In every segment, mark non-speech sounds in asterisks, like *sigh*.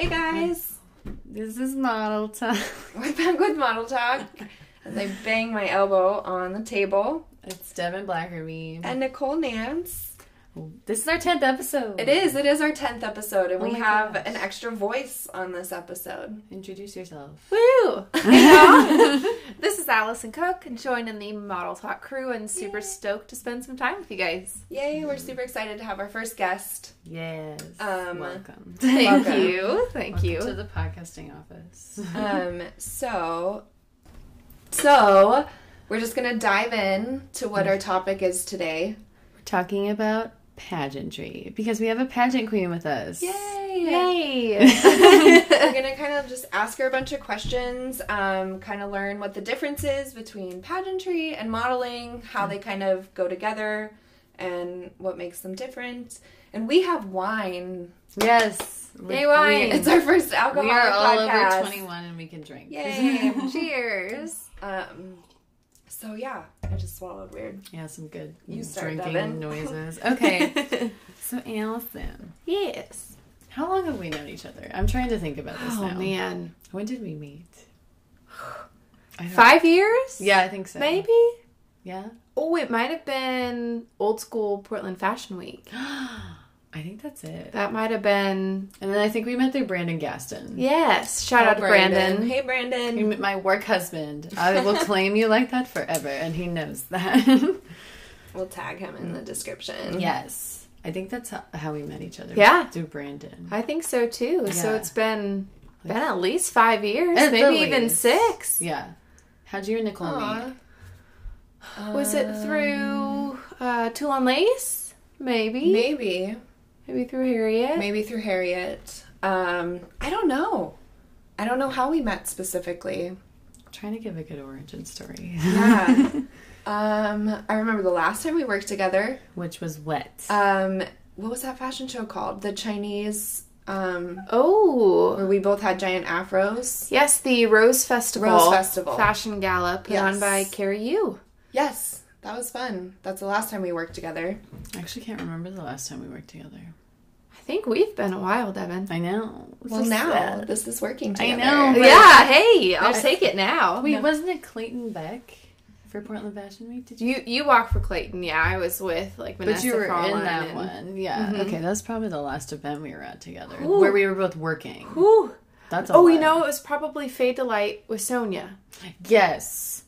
Hey guys, This is model talk. *laughs* we're back with Model Talk. As I bang my elbow on the table. It's Devin Blackerby. And Nicole Nance. This is our 10th episode. It is, it is our 10th episode, and Oh we have gosh. an extra voice on this episode. Introduce yourself. Woo! *laughs* *laughs* Hey *laughs* this is Allison Cook, and joining the Model Talk crew, and super Yay. stoked to spend some time with you guys. Yay, we're super excited to have our first guest. Yes. Um, Welcome. Thank Welcome. you, thank Welcome you. to the podcasting office. Um, so, so we're just gonna dive in to what our topic is today. We're talking about pageantry because we have a pageant queen with us. Yay! Yay! we're gonna kind of just ask her a bunch of questions, um, kind of learn what the difference is between pageantry and modeling, how they kind of go together, and what makes them different. And we have wine. Yes. Yay, wine. It's our first alcohol We are all podcast. over 21 and we can drink. Yay! *laughs* Cheers. um, so yeah, I just swallowed weird. Yeah, some good You start, drinking Devin. noises. *laughs* Okay. *laughs* so, Allison, yes. how long have we known each other? I'm trying to think about this Oh now. man, When did we meet? Five years? Yeah, I think so. maybe. Yeah. Oh, it might have been old school Portland Fashion Week. *gasps* *gasps* I think that's it. That might have been. And then I think we met through Brandon Gaston. Yes. Shout out to Brandon. Hey You Brandon. met My work husband. *laughs* I will claim you like that forever, and he knows that. *laughs* We'll tag him in the description. yes. I think that's how, how we met each other. Yeah. Through Brandon. I think so too. So it's been been at least five years, maybe even six. Yeah. How'd you and Nicole meet? Was it through uh, Toulon Lace? Maybe. Maybe. Maybe through Harriet. Maybe through Harriet. Um, I don't know. I don't know how we met specifically. trying to give a good origin story. Yeah. *laughs* um, I remember the last time we worked together. Which was wet. Um, what was that fashion show called? The Chinese, um, Oh. where we both had giant afros. Yes, the Rose Festival. Rose Festival. Fashion Gala put Yes. on by Carrie Yu. Yes, that was fun. That's the last time we worked together. I actually can't remember the last time we worked together. I think we've been a while, Devin. I know. It's Well, so now sad. this is working I know, Yeah, hey, I'll There's- take it now. Wait, No. wasn't it Clayton Beck for Portland Fashion Week? Did you? You you walk for Clayton, yeah. I was with like Vanessa But you were Frollin in that and- one. Yeah. Mhm. Okay, that's probably the last event we were at together. Ooh. Where we were both working. Whew. That's a Oh, you know, it was probably Fade to Light with Sonia. Yes.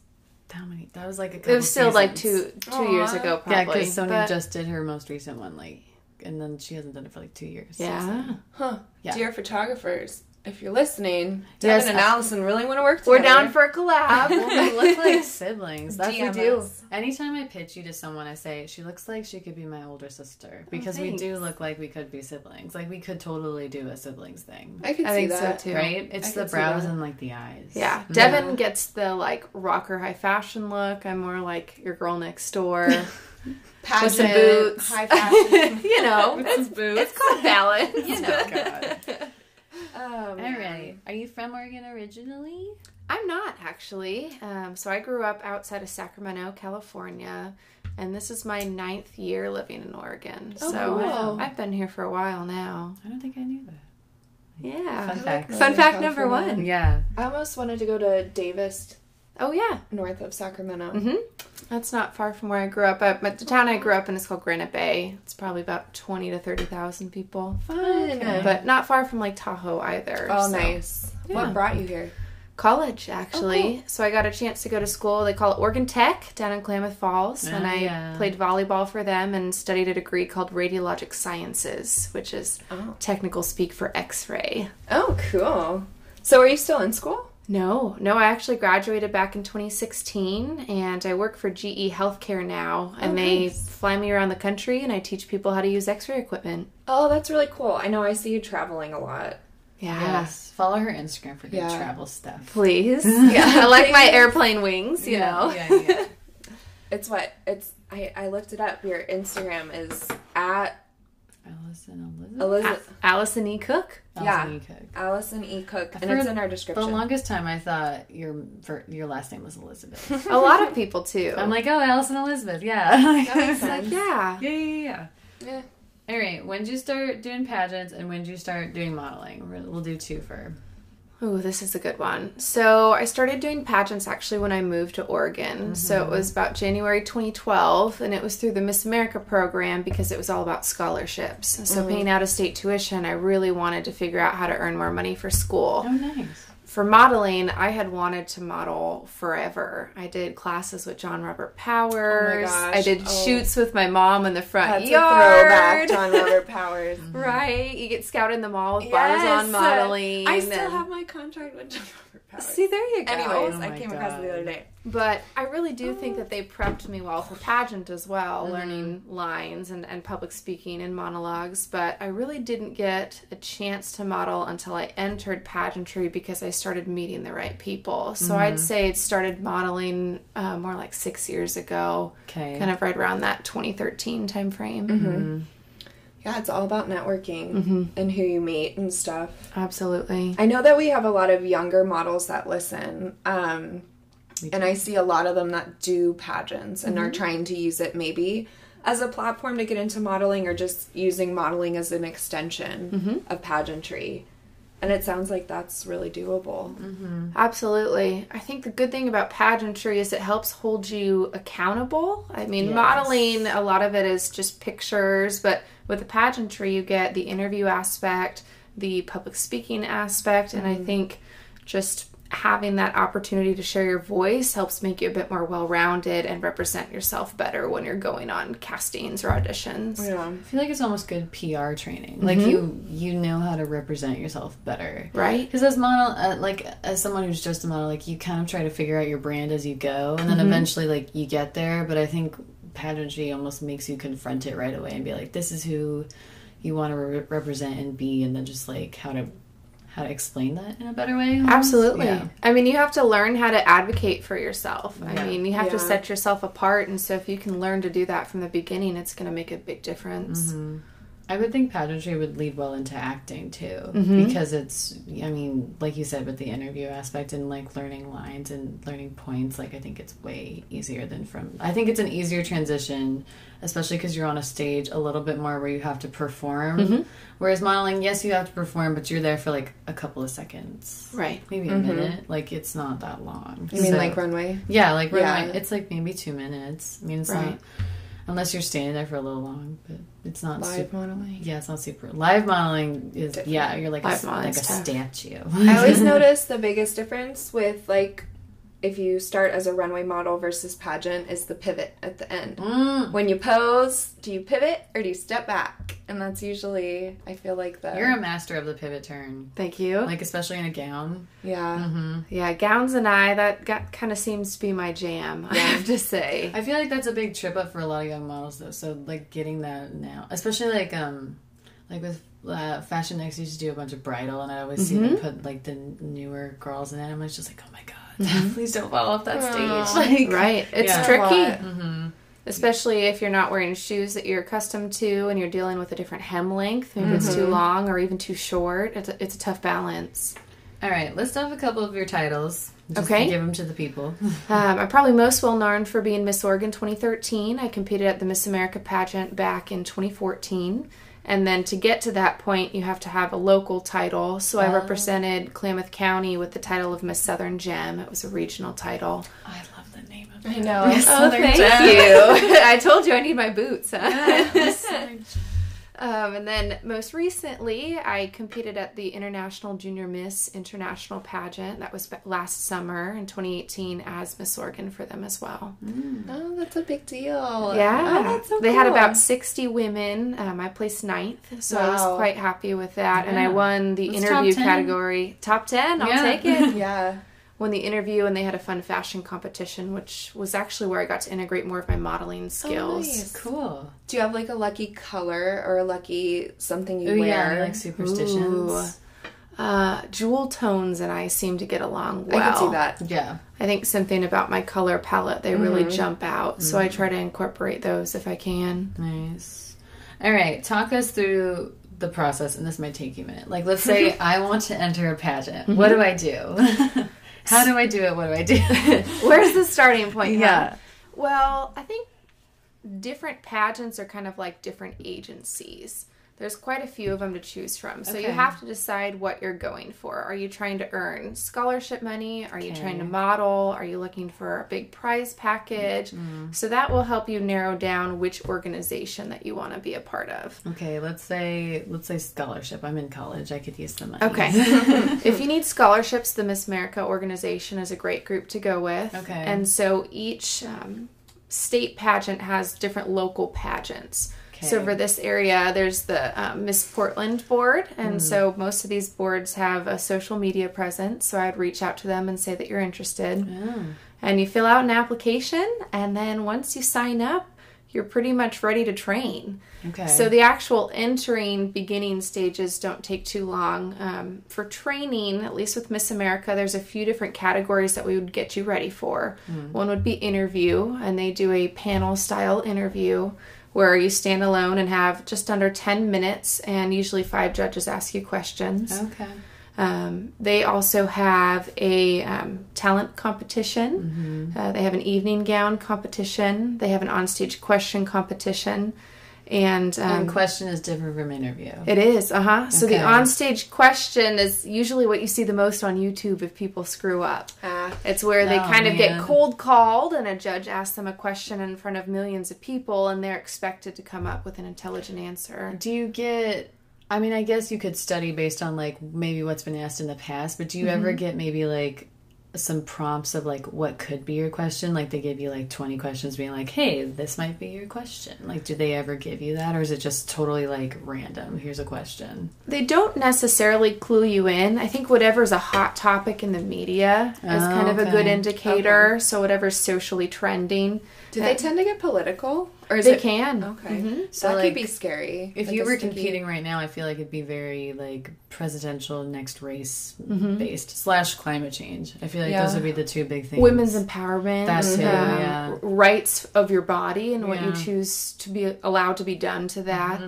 How many? That was like a couple It was still like seasons. two two years Aw. ago, Yeah, probably. because Sonia but- just did her most recent one, like, and then she hasn't done it for like two years. yeah. so- Huh. Yeah. Dear photographers, if you're listening, Yes, Devin and Allison really want to work together. We're down for a collab. Well, we *laughs* look like siblings. That's DM what we do. Anytime I pitch you to someone, I say she looks like she could be my older sister oh, because we do look like we could be siblings. Like we could totally do a siblings thing, I could I see think so, that. too. right? It's I the brows and like the eyes. Yeah, Yeah. Devin gets the like rocker high fashion look. I'm more like your girl next door *laughs* Pageant, with some boots, high fashion. *laughs* you know, With it's, some boots. it's called balance. *laughs* You know, God. um, All right. Are you from Oregon originally? I'm not actually. Um, so I grew up outside of Sacramento, California, and this is my ninth year living in Oregon. Oh, so cool. I've been here for a while now. I don't think I knew that. Yeah. Fun fact. Fun fact number one. Yeah. I almost wanted to go to Davis, Oh yeah. north of Sacramento. hmm That's not far from where I grew up. But the town I grew up in is called Granite Bay. It's probably about twenty to thirty thousand people, Fun. Okay. but not far from like Tahoe either. oh, so- nice. Yeah. What brought you here? College, actually. Oh, cool. So I got a chance to go to school. They call it Oregon Tech down in Klamath Falls, and Oh, I yeah. played volleyball for them and studied a degree called Radiologic Sciences, which is Oh. technical speak for X-ray. Oh, cool. So, are you still in school? No, no, I actually graduated back in 2016 and I work for GE Healthcare now and Oh, they nice. fly me around the country and I teach people how to use x-ray equipment. Oh, that's really cool. I know I see you traveling a lot. Yeah. Yes. Follow her Instagram for good Yeah. travel stuff. Please. *laughs* Yeah. I like my airplane wings, you Yeah, know. Yeah, yeah. *laughs* It's what? It's I, I looked it up. Your Instagram is at Allison Elizabeth. Elizabeth Allison E. Cook. Yeah. Allison E. Cook. Allison E. Cook, and For it's in our description. The longest time I thought your your last name was Elizabeth. *laughs* A lot of people too. I'm like, oh, Allison Elizabeth, yeah. That makes It's *laughs* like, yeah. yeah, yeah, yeah. Yeah. All right. When did you start doing pageants and when did you start doing modeling? We'll we'll do two for. Ooh, this is a good one. So I started doing pageants actually when I moved to Oregon. So it was mm-hmm. about January 2012, and it was through the Miss America program because it was all about scholarships. So paying mm. out of state tuition, I really wanted to figure out how to earn more money for school. Oh, nice. For modeling, I had wanted to model forever. I did classes with John Robert Powers. gosh. I did Oh. shoots with my mom in the front That's yard. a throwback, John *laughs* Robert Powers. Right, you get scouted in the mall with bars on modeling. I still and- have my contract with John Robert Powers. See, there you go. Anyways, Oh I my came across it the other day. But I really do think that they prepped me well for pageant as well, Mm-hmm. learning lines and, and public speaking and monologues. But I really didn't get a chance to model until I entered pageantry because I started meeting the right people. So Mm-hmm. I'd say it started modeling uh, more like six years ago, Okay. kind of right around that 2013 time frame. Mm-hmm. Yeah, it's all about networking Mm-hmm. and who you meet and stuff. Absolutely. I know that we have a lot of younger models that listen. Um, and I see a lot of them that do pageants and are trying to use it maybe as a platform to get into modeling or just using modeling as an extension of pageantry. And it sounds like that's really doable. Mm-hmm. Absolutely. I think the good thing about pageantry is it helps hold you accountable. I mean, Yes. modeling, a lot of it is just pictures, but with the pageantry, you get the interview aspect, the public speaking aspect, and I mm-hmm. think just having that opportunity to share your voice helps make you a bit more well rounded and represent yourself better when you're going on castings or auditions. Yeah. I feel like it's almost good PR training. Like you, you know how to represent yourself better, Right? Because as model, uh, like as someone who's just a model, like you kind of try to figure out your brand as you go, and then eventually, like you get there. But I think pageantry almost makes you confront it right away and be like, "This is who you want to re- represent and be," and then just like how to how to explain that in a better way. almost. Absolutely. Yeah. I mean, you have to learn how to advocate for yourself. I mean, you have to set yourself apart. And so, if you can learn to do that from the beginning, it's going to make a big difference. Mm-hmm. I would think pageantry would lead well into acting too, Mm-hmm. because it's, I mean, like you said, with the interview aspect and like learning lines and learning points, like I think it's way easier than from, I think it's an easier transition, especially because you're on a stage a little bit more where you have to perform. Mm-hmm. Whereas modeling, yes, you have to perform, but you're there for like a couple of seconds. Right. Maybe a minute. Like it's not that long. You mean So- like runway? yeah, like Yeah. runway. It's like maybe two minutes. I mean, it's Right. not unless you're standing there for a little long, but it's not Live super. modeling? Yeah, it's not super. Live modeling is Different. yeah, you're like a, like a tough. statue. I always *laughs* notice the biggest difference with like if you start as a runway model versus pageant is the pivot at the end. Mm, When you pose, do you pivot or do you step back? And that's usually I feel like the you're a master of the pivot turn, Thank you. like especially in a gown. yeah. yeah, gowns and I, that got, kind of seems to be my jam, I have to say. I feel like that's a big trip up for a lot of young models though. So like getting that now, especially like um like with uh, Fashion Next used to do a bunch of bridal, and I always see them put like the newer girls in it. I'm just like, oh my god, *laughs* please don't fall off that stage. Like, Right. It's Yeah. tricky. Mm-hmm. Especially if you're not wearing shoes that you're accustomed to and you're dealing with a different hem length. Maybe it's Mm-hmm. too long or even too short. It's a, it's a tough balance. All right, list off a couple of your titles. Just Okay. give them to the people. *laughs* Um, I'm probably most well known for being Miss Oregon 2013. I competed at the Miss America pageant back in 2014. And then to get to that point, you have to have a local title. So I Oh. represented Klamath County with the title of Miss Southern Gem. It was a regional title. I love the name of it. I know. Miss Oh, Southern thank Gem. you. *laughs* I told you I need my boots. Huh? Miss Southern Gem. Um, and then most recently, I competed at the International Junior Miss International Pageant. That was last summer in 2018 as Miss Oregon for them as well. Oh, that's a big deal. Yeah, Oh, that's so they had about 60 women. Um, I placed ninth, so I was quite happy with that. And I won the That's interview top category. Top 10, I'll Yeah. take it. *laughs* Yeah. Won the interview, and they had a fun fashion competition, which was actually where I got to integrate more of my modeling skills. Oh, nice. Cool. Do you have like a lucky color or a lucky something you Oh wear? yeah, like superstitions. Uh, jewel tones and I seem to get along well. I can see that. Yeah. I think something about my color palette, they Mm-hmm. really jump out. So I try to incorporate those if I can. Nice. All right, talk us through the process, and this might take you a minute. Like, let's say *laughs* I want to enter a pageant. What do I do? *laughs* How do I do it? What do I do? *laughs* Where's the starting point? huh? Yeah. Well, I think different pageants are kind of like different agencies. There's quite a few of them to choose from. So you have to decide what you're going for. Are you trying to earn scholarship money? Are you trying to model? Are you looking for a big prize package? Mm-hmm. So that will help you narrow down which organization that you want to be a part of. Okay, let's say let's say scholarship. I'm in college. I could use the money. Okay. *laughs* if you need scholarships, the Miss America organization is a great group to go with. Okay. And so each um, state pageant has different local pageants. So for this area, there's the um, Miss Portland board, and Hmm. so most of these boards have a social media presence. So I'd reach out to them and say that you're interested, Oh, and you fill out an application, and then once you sign up, you're pretty much ready to train. okay. So the actual entering beginning stages don't take too long. Um, for training, at least with Miss America, there's a few different categories that we would get you ready for. One would be interview, and they do a panel style interview where you stand alone and have just under 10 minutes, and usually five judges ask you questions. okay. Um, they also have a um, talent competition. Uh, they have an evening gown competition. They have an onstage question competition, and um, And question is different from interview. it is, uh huh. So the Okay. onstage question is usually what you see the most on YouTube if people screw up. Ah, It's where they Oh, kind of get cold called, and a judge asks them a question in front of millions of people, and they're expected to come up with an intelligent answer. Do you get? I mean, I guess you could study based on like maybe what's been asked in the past, but do you Mm-hmm. ever get maybe like some prompts of like what could be your question? Like they give you like 20 questions being like, "Hey, this might be your question." Like do they ever give you that or is it just totally like random? Here's a question. They don't necessarily clue you in. I think whatever's a hot topic in the media is Oh, kind of a good indicator. So whatever's socially trending, do they tend to get political, or is they it can. Okay, Mhm. so that like, could be scary. If like you were sticky- competing right now, I feel like it'd be very like presidential next race Mm-hmm. based slash climate change. I feel like Yeah. those would be the two big things. Women's empowerment, That too, um, yeah. rights of your body and what you Yeah. Mm-hmm. choose to be allowed to be done to that.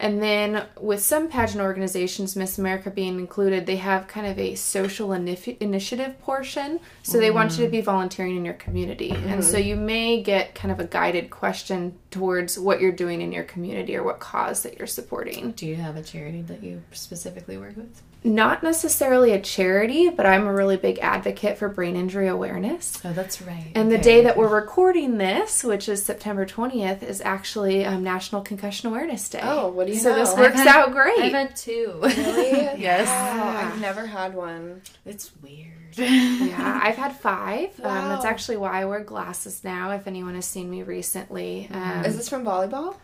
And then with some pageant organizations, Miss America being included, they have kind of a social inif- initiative portion. So they want you Mm-hmm. to be volunteering in your community. And so you may get kind of a guided question towards what you're doing in your community or what cause that you're supporting. Do you have a charity that you specifically work with? Not necessarily a charity, but I'm a really big advocate for brain injury awareness. Oh, that's right. And the Okay. day that we're recording this, which is September 20th, is actually um, National Concussion Awareness Day. Oh, what do you so know? this works had- out great. I've had two. Really? *laughs* yes. Wow, I've never had one. It's weird. Yeah, I've had five. Um, that's actually why I wear glasses now. If anyone has seen me recently, um, Is this from volleyball?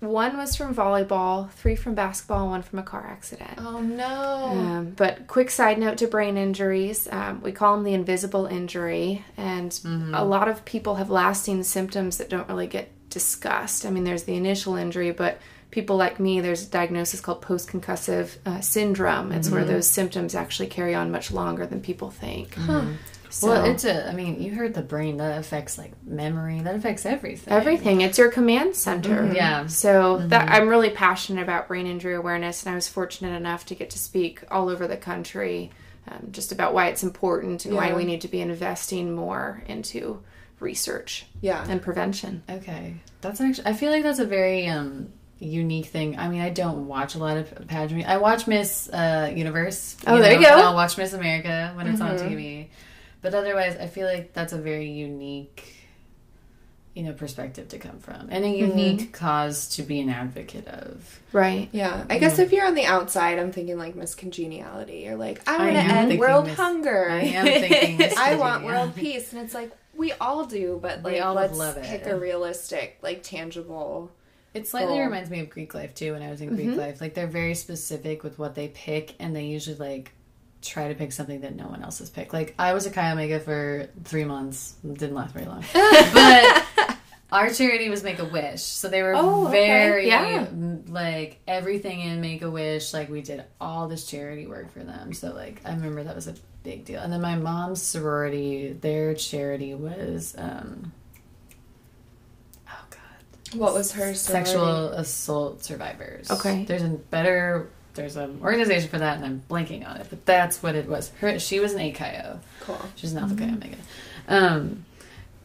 one was from volleyball, three from basketball, one from a car accident. Oh no. Um, but quick side note to brain injuries, um, we call them the invisible injury, and a lot of people have lasting symptoms that don't really get discussed. I mean, there's the initial injury, but people like me, there's a diagnosis called post-concussive uh, syndrome. It's where those symptoms actually carry on much longer than people think. So, Well, it's a. I mean, you heard the brain that affects like memory. That affects everything. everything. It's your command center. Yeah. So that I'm really passionate about brain injury awareness, and I was fortunate enough to get to speak all over the country, um, just about why it's important and why we need to be investing more into research Yeah. and prevention. Okay, that's actually. I feel like that's a very um unique thing. I mean, I don't watch a lot of pageantry. I watch Miss uh, Universe. Oh, there you go. I'll watch Miss America when it's on TV. But otherwise, I feel like that's a very unique, you know, perspective to come from, and a unique cause to be an advocate of. Right. Yeah, I guess if you're on the outside, I'm thinking like Miss Congeniality or like I I want to end world Miss- hunger. I am thinking Miss *laughs* I want world peace, and it's like we all do, but We like all let's love it. pick a realistic, like tangible. It slightly Cool. reminds me of Greek life too. When I was in Greek life, like they're very specific with what they pick, and they usually like try to pick something that no one else has picked. Like I was a Chi Omega for three months, didn't last very long, *laughs* but our charity was Make a Wish, so they were Oh, okay. very Yeah. like everything in Make a Wish. Like we did all this charity work for them, so like I remember that was a big deal. And then my mom's sorority, their charity was. um What was her sorority? sexual assault survivors. Okay. There's a better there's an organization for that and I'm blanking on it, but that's what it was. Her she was an AKIO. Cool. She's not an Alpha Chi Omega. Um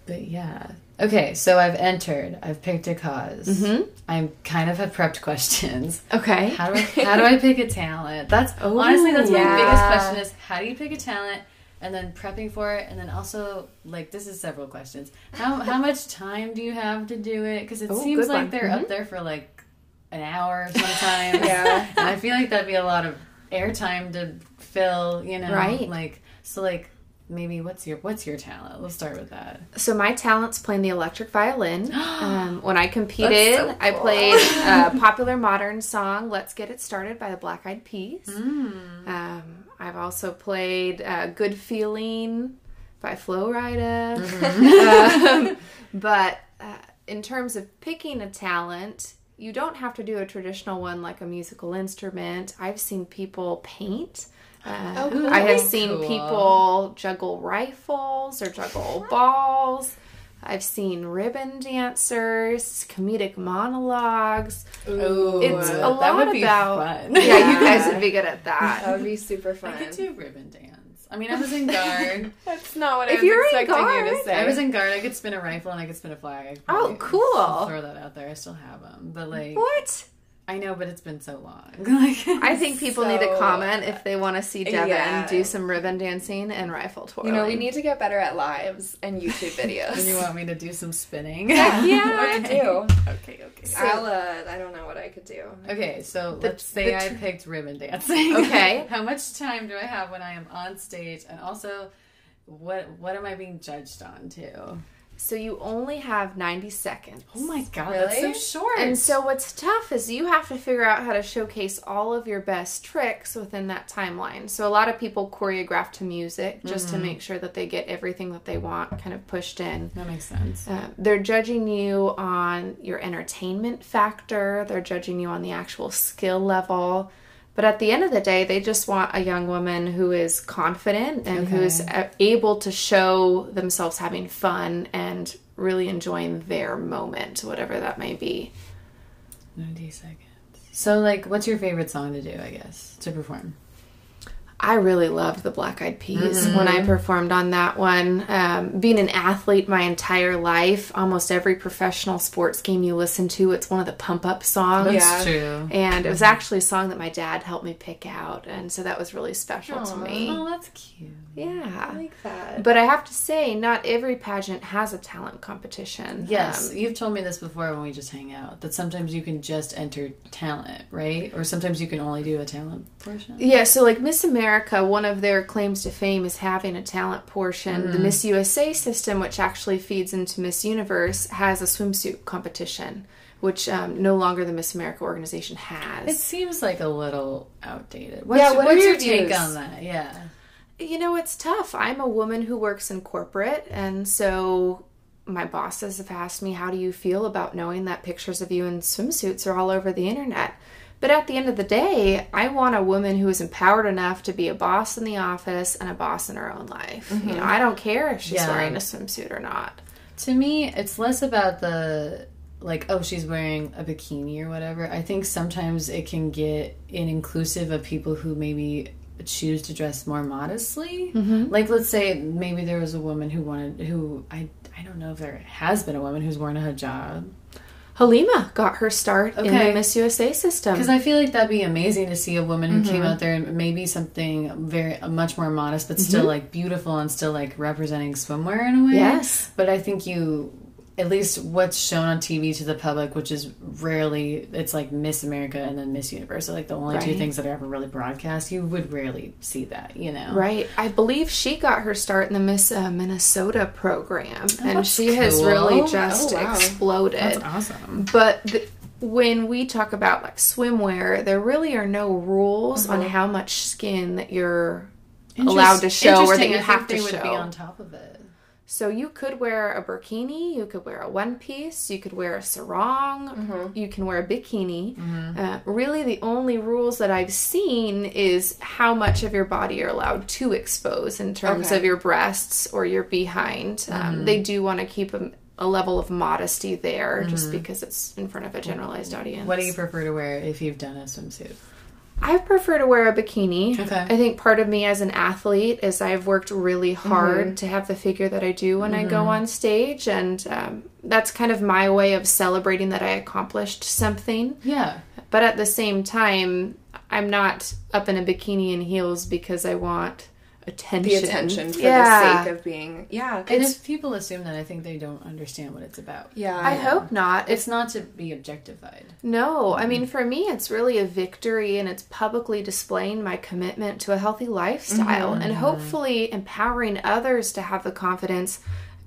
but yeah, Okay, so I've entered. I've picked a because Mm-hmm. I kind of have prepped questions. Okay. How do I how do I pick a talent? That's honestly that's my *laughs* biggest question is how do you pick a talent and then prepping for it and then also like this is several questions. How how much time do you have to do it? Because it Oh, seems like one. they're up there for like an hour sometimes. *laughs* Yeah. and I feel like that'd be a lot of airtime to fill. You know, Right. Like so like. Maybe what's your what's your talent? Let's start with that. So my talent's playing the electric violin. *gasps* Um, when I competed, so I played *laughs* a popular modern song, "Let's Get It Started" by the Black Eyed Peas. Mm. Um, I've also played uh, "Good Feeling" by Flo Rida. Mm-hmm. *laughs* um, but uh, in terms of picking a talent, you don't have to do a traditional one like a musical instrument. I've seen people paint. Uh, Oh, cool. I have seen cool. people juggle rifles or juggle balls. I've seen ribbon dancers, comedic monologues. Ooh, It's a that lot would be about. fun. *laughs* Yeah, you guys would be good at that that. would be super fun. I could do ribbon dance. I mean, I was in guard. *laughs* That's not what If I was you're in expecting you to guard, say. I was in guard. I could spin a rifle and I could spin a flag. I could Oh, probably cool. Throw that out there. I still have them, but like What? I know, but it's been so long. *laughs* like I think people need to comment if they want to see Devin Yeah. do some ribbon dancing and rifle twirling. you know, we need to get better at lives and YouTube *laughs* videos. And you want me to do some spinning? yeah. *laughs* I do. okay, okay. I'll, uh, I don't know what I could do. Okay, so The- let's say the I picked ribbon dancing. Okay. How much time do I have when I am on stage? And also, what what am I being judged on too? So you only have 90 seconds. Oh my god, really? that's so short. And so what's tough is you have to figure out how to showcase all of your best tricks within that timeline. So a lot of people choreograph to music just to make sure that they get everything that they want kind of pushed in. that makes sense. Uh, they're judging you on your entertainment factor. They're judging you on the actual skill level. But at the end of the day, they just want a young woman who is confident and who's able to show themselves having fun and really enjoying their moment, whatever that may be. 90 seconds. So, like, what's your favorite song to do, I guess, to perform? I really loved the Black Eyed Peas when I performed on that one. Um, being an athlete my entire life, almost every professional sports game you listen to, it's one of the pump up songs. Yeah. true. And it was actually a song that my dad helped me pick out, and so that was really special to me. Oh, that's cute. Yeah. I like that. But I have to say, not every pageant has a talent competition. Yes, Um, you've told me this before when we just hang out that sometimes you can just enter talent, right? Or sometimes you can only do a talent portion. Yeah, so like Miss America, one of their claims to fame is having a talent portion. The Miss USA system, which actually feeds into Miss Universe, has a swimsuit competition, which um, no longer the Miss America organization has. It seems like a little outdated. What's, Yeah, what what's your your take views? on that? Yeah. you know, it's tough. I'm a woman who works in corporate, and so my bosses have asked me, How do you feel about knowing that pictures of you in swimsuits are all over the internet? But at the end of the day, I want a woman who is empowered enough to be a boss in the office and a boss in her own life. You know, mm-hmm. I don't care if she's Yeah. wearing a swimsuit or not. To me, it's less about the like, oh, she's wearing a bikini or whatever. I think sometimes it can get in inclusive of people who maybe choose to dress more modestly. Mm-hmm. Like, let's say maybe there was a woman who wanted who I I don't know if there has been a woman who's worn a hijab. Halima got her start in the Miss USA system. Because I feel like that'd be amazing to see a woman who came mm-hmm. out there and maybe something very much more modest, but still mm-hmm. like beautiful and still like representing swimwear in a way. Yes. But I think you, at least what's shown on TV to the public, which is rarely, it's like Miss America and then Miss Universe, are like the only two things that are ever really broadcast. You would rarely see that, you know? Right. I believe she got her start in the Miss uh, Minnesota program, and Oh, that's she has really just Oh, wow. exploded. That's awesome. But the, when we talk about like swimwear, there really are no rules on how much skin that you're allowed to show or that you I have to would show. be on top of it. So you could wear a burkini, you could wear a one piece, you could wear a sarong, Mm-hmm. you can wear a bikini. Uh, really, the only rules that I've seen is how much of your body you're allowed to expose in terms Okay. of your breasts or your behind. Mm-hmm. Um, they do want to keep a, a level of modesty there just Mm-hmm. because it's in front of a generalized audience. What do you prefer to wear if you've done a swimsuit? I prefer to wear a bikini. Okay. I think part of me as an athlete is I've worked really hard to have the figure that I do when I go on stage, and um, that's kind of my way of celebrating that I accomplished something. Yeah. But at the same time, I'm not up in a bikini and heels because I want attention. The attention for yeah. the sake of being. Yeah. And if people assume that, I think they don't understand what it's about. Yeah. I hope not. It's It's not to be objectified. No, I mean, for me, it's really a victory and it's publicly displaying my commitment to a healthy lifestyle and mm-hmm. hopefully empowering others to have the confidence.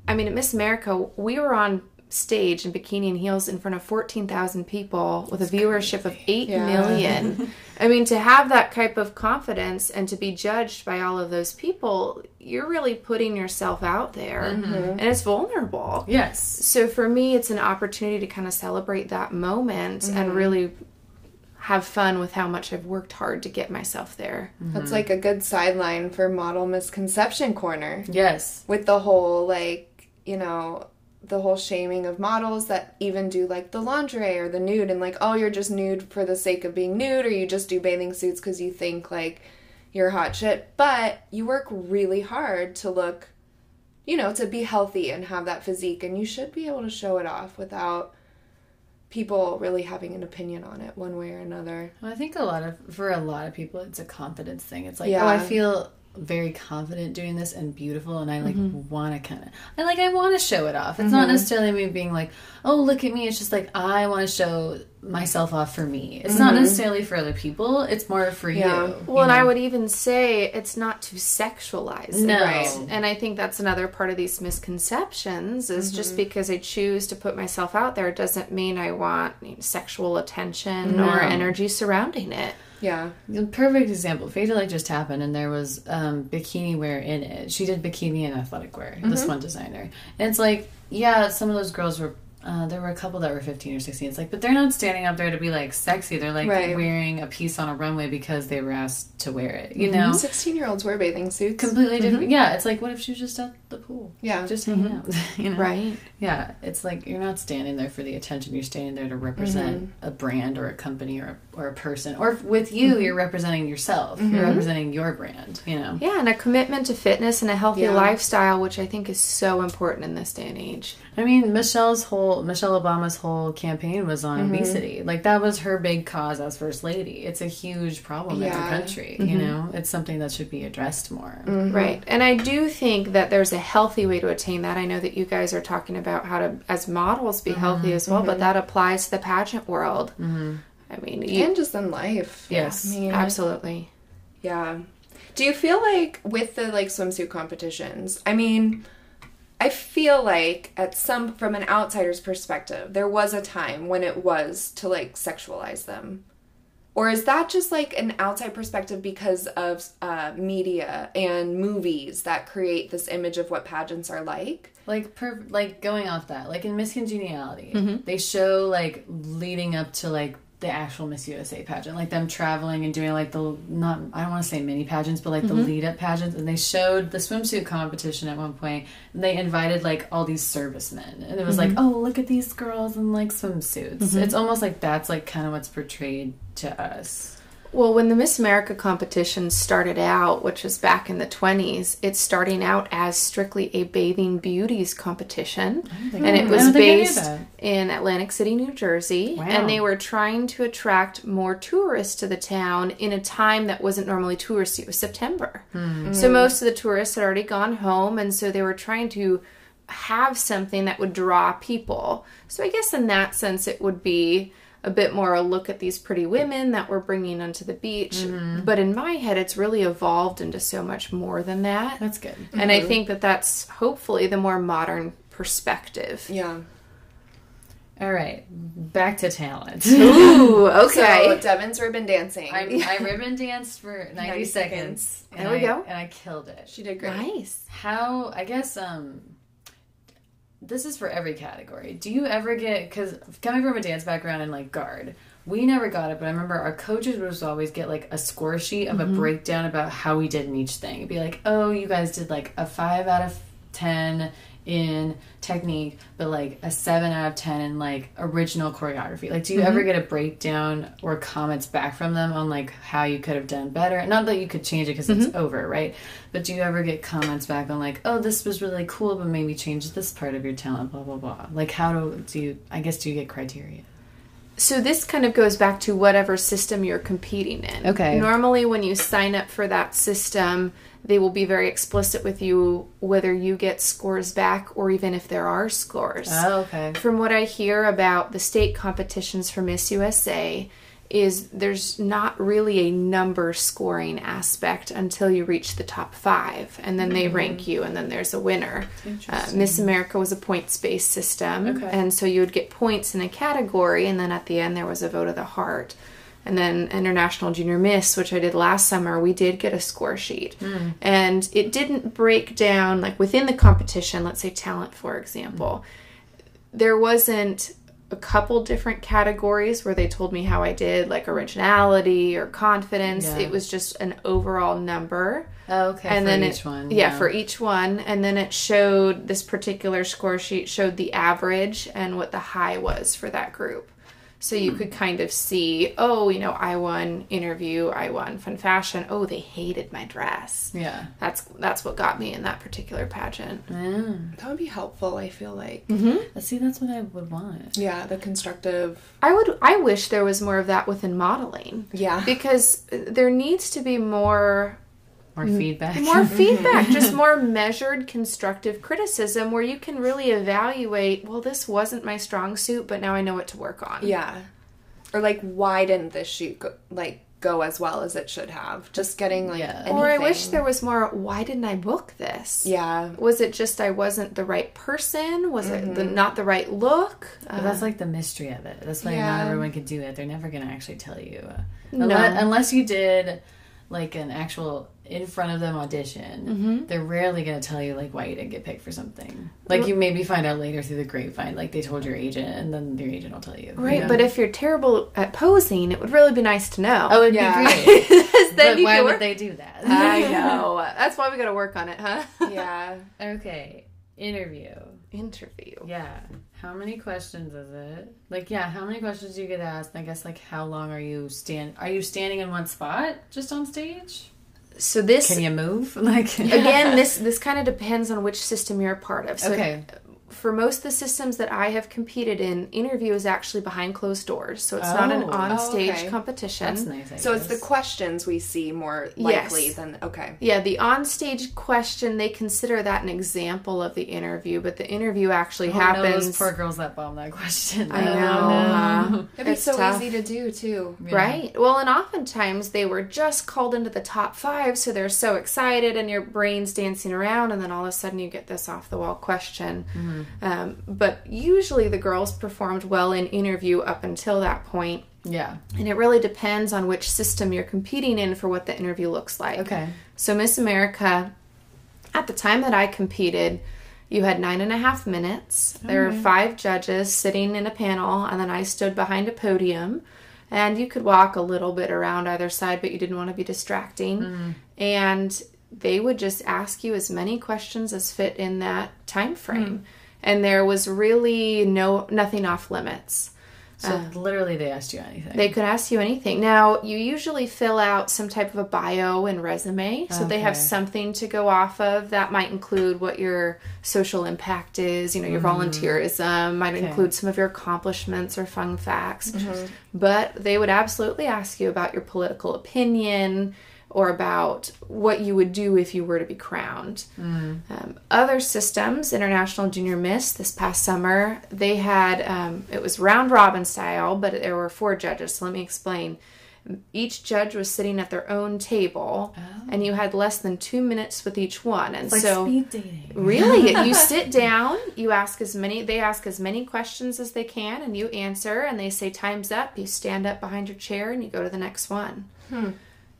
I mean, at Miss America, we were on stage in bikini and heels in front of 14,000 people with a viewership of eight Yeah. million. *laughs* I mean, to have that type of confidence and to be judged by all of those people, you're really putting yourself out there mm-hmm. and it's vulnerable. Yes. So for me, it's an opportunity to kind of celebrate that moment and mm-hmm. really have fun with how much I've worked hard to get myself there. Mm-hmm. That's like a good sideline for model misconception corner. Yes. with the whole like you know the whole shaming of models that even do like the lingerie or the nude and like oh you're just nude for the sake of being nude or you just do bathing suits because you think like you're hot shit but you work really hard to look you know to be healthy and have that physique and you should be able to show it off without people really having an opinion on it one way or another Well, I think a lot of for a lot of people, it's a confidence thing. It's like, Yeah. oh, I feel very confident doing this and beautiful, and I like mm-hmm. want to kind of, I like, I want to show it off. It's not mm-hmm. necessarily me being like, oh, look at me. It's just like I want to show myself off for me. It's not mm-hmm. necessarily for other people. It's more for Yeah. you. Well, and I would even say it's not to sexualize it. No. Right. And I think that's another part of these misconceptions is just because I choose to put myself out there doesn't mean I want you know, sexual attention or energy surrounding it. Yeah The perfect example. Fade to Light just happened, and there was um, bikini wear in it. She did bikini and athletic wear. This one designer, and it's like, yeah, some of those girls were. Uh, there were a couple that were 15 or 16. It's like, but they're not standing up there to be like sexy. They're like Right. wearing a piece on a runway because they were asked to wear it. You know, 16 year olds wear bathing suits completely different. Yeah, it's like, what if she was just at the pool? yeah Just mm-hmm. hanging out. *laughs* you know, Right. yeah, it's like you're not standing there for the attention. You're standing there to represent mm-hmm. a brand or a company or a, or a person. Or if- with you, mm-hmm. you're representing yourself. You're representing your brand. You know. Yeah, and a commitment to fitness and a healthy Yeah. lifestyle, which I think is so important in this day and age. I mean, Michelle's whole Michelle Obama's whole campaign was on obesity. Like that was her big cause as first lady. It's a huge problem in our Yeah. country. You know, it's something that should be addressed more. Right. And I do think that there's a healthy way to attain that. I know that you guys are talking about how to, as models, be healthy as well, but that applies to the pageant world. Mm-hmm. I mean, you, and just in life Yes. I mean, absolutely. Yeah. Do you feel like with the like swimsuit competitions? I mean, I feel like at some from an outsider's perspective, there was a time when it was to like sexualize them. Or is that just like an outside perspective because of uh, media and movies that create this image of what pageants are like? Like per like going off that, like in Miss Congeniality, mm-hmm. they show like leading up to like the actual Miss USA pageant, like them traveling and doing like the not I don't want to say mini pageants, but like the mm-hmm. lead up pageants, and they showed the swimsuit competition at one point. And they invited like all these servicemen, and it was like, mm-hmm. oh look at these girls in like swimsuits. It's almost like that's like kind of what's portrayed to us. Well, when the Miss America competition started out, which was back in the 20s, it's starting out as strictly a bathing beauties competition. And it was don't think I knew based in Atlantic City, New Jersey. Wow. And they were trying to attract more tourists to the town in a time that wasn't normally touristy. It was September. Hmm. So most of the tourists had already gone home. And so they were trying to have something that would draw people. So I guess in that sense, it would be a bit more a look at these pretty women that we're bringing onto the beach. But in my head, it's really evolved into so much more than that. That's good. And I think that that's hopefully the more modern perspective. Yeah. All right, back to talent. Ooh, *laughs* So okay. Devin's ribbon dancing. I, I *laughs* ribbon danced for 90, 90 seconds. seconds. There we I- go. And I killed it. she did great. nice. How I guess um this is for every category. Do you ever get cuz coming from a dance background and like guard, we never got it, but I remember our coaches would always get like a score sheet of a mm-hmm. breakdown about how we did in each thing. It'd be like, "Oh, you guys did like a 5 out of 10 in technique, but like a seven out of ten in like original choreography. Like, do you ever mm-hmm. get a breakdown or comments back from them on like how you could have done better? Not that you could change it because it's mm-hmm. over, right? But do you ever get comments back on like, oh, this was really cool, but maybe change this part of your talent, blah blah blah. Like, how do do you? I guess do you get criteria? So this kind of goes back to whatever system you're competing in. Okay. Normally, when you sign up for that system, they will be very explicit with you whether you get scores back or even if there are scores. Oh, okay. From what I hear about the state competitions for Miss USA, is there's not really a number scoring aspect until you reach the top five, and then they rank you, and then there's a winner. Uh, Miss America was a points based system, Okay. and so you would get points in a category, and then at the end there was a vote of the heart. And then International Junior Miss, which I did last summer, we did get a score sheet. Hmm. And it didn't break down, like within the competition, let's say talent, for example, there wasn't a couple different categories where they told me how I did, like originality or confidence. Yeah. It was just an overall number. Oh, okay. And for then each it, one. yeah, for each one, and then it showed this particular score sheet showed the average and what the high was for that group. So you could kind of see, oh, you know, I won interview, I won fun fashion. Oh, they hated my dress. yeah. That's that's what got me in that particular pageant. That would be helpful, I feel like. Mm-hmm. Let's see. That's what I would want. Yeah, the constructive. I would I wish there was more of that within modeling. Yeah. Because there needs to be more *laughs* More feedback. more feedback, just more measured constructive criticism where you can really evaluate, well this wasn't my strong suit, but now I know what to work on. Yeah. Or like, why didn't this shoot go, like go as well as it should have? Just getting like. Yeah. Or I wish there was more why didn't I book this? Yeah. Was it just I wasn't the right person? Was it the, not the right look? But that's like the mystery of it. That's why Yeah. not everyone can do it. They're never going to actually tell you. Uh, No. unless, unless you did like an actual in front of them audition, Mm-hmm. they're rarely going to tell you like why you didn't get picked for something. Like you maybe find out later through the grapevine, like they told your agent, and then your agent will tell you. Right, you know? but if you're terrible at posing, it would really be nice to know. oh, it'd Yeah. be great. Because *laughs* then but you why would work- they do that? *laughs* I *laughs* know. That's why we got to work on it, huh? Yeah. okay, interview. Interview. Yeah. How many questions is it? Like, yeah, how many questions do you get asked? I guess like how long are you stand? Are you standing in one spot just on stage? So this Can you move? *laughs* Like, again, this this kind of depends on which system you're a part of. So Okay. For most of the systems that I have competed in, interview is actually behind closed doors. So it's not an Oh. oh on-stage Oh, okay. competition. That's nice. I So it's the questions we see more likely Yes. than. Okay. Yeah, the on-stage question they consider that an example of the interview, but the interview actually Oh, no, happens. those poor girls that bomb that question. I know. Oh, no. huh? It'd be It's so tough. easy to do too. Right. Well, and oftentimes they were just called into the top five, so they're so excited, and your brain's dancing around, and then all of a sudden you get this off the wall question. Mm-hmm. Um, but usually the girls performed well in interview up until that point, Yeah. and it really depends on which system you're competing in for what the interview looks like. Okay. So, Miss America, at the time that I competed, you had nine and a half minutes. There were five judges sitting in a panel, and then I stood behind a podium. And you could walk a little bit around either side, but you didn't want to be distracting. And they would just ask you as many questions as fit in that time frame. And there was really no nothing off limits. So um, literally, they asked you anything. They could ask you anything. Now, you usually fill out some type of a bio and resume, so they have something to go off of. That might include what your social impact is, you know, your mm-hmm. volunteerism, might include some of your accomplishments or fun facts. Mm-hmm. But they would absolutely ask you about your political opinion or about what you would do if you were to be crowned. Um, other systems, International Junior Miss this past summer, they had um, it was round robin style, but there were four judges. So let me explain. Each judge was sitting at their own table, and you had less than two minutes with each one. And like so, speed dating. really, *laughs* you sit down, you ask as many, they ask as many questions as they can, and you answer. And they say time's up. You stand up behind your chair, and you go to the next one.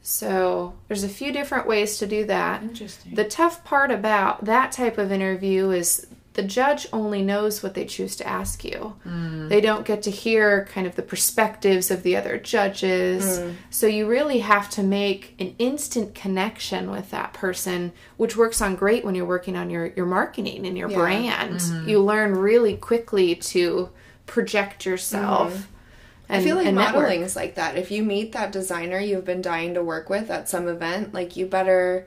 So there's a few different ways to do that. Interesting. The tough part about that type of interview is the judge only knows what they choose to ask you. Hmm. They don't get to hear kind of the perspectives of the other judges. Hmm. So you really have to make an instant connection with that person, which works on great when you're working on your, your marketing and your Yeah. brand. Mm-hmm. You learn really quickly to project yourself. Mm-hmm. And, I feel like modeling is like that. If you meet that designer you've been dying to work with at some event, like you better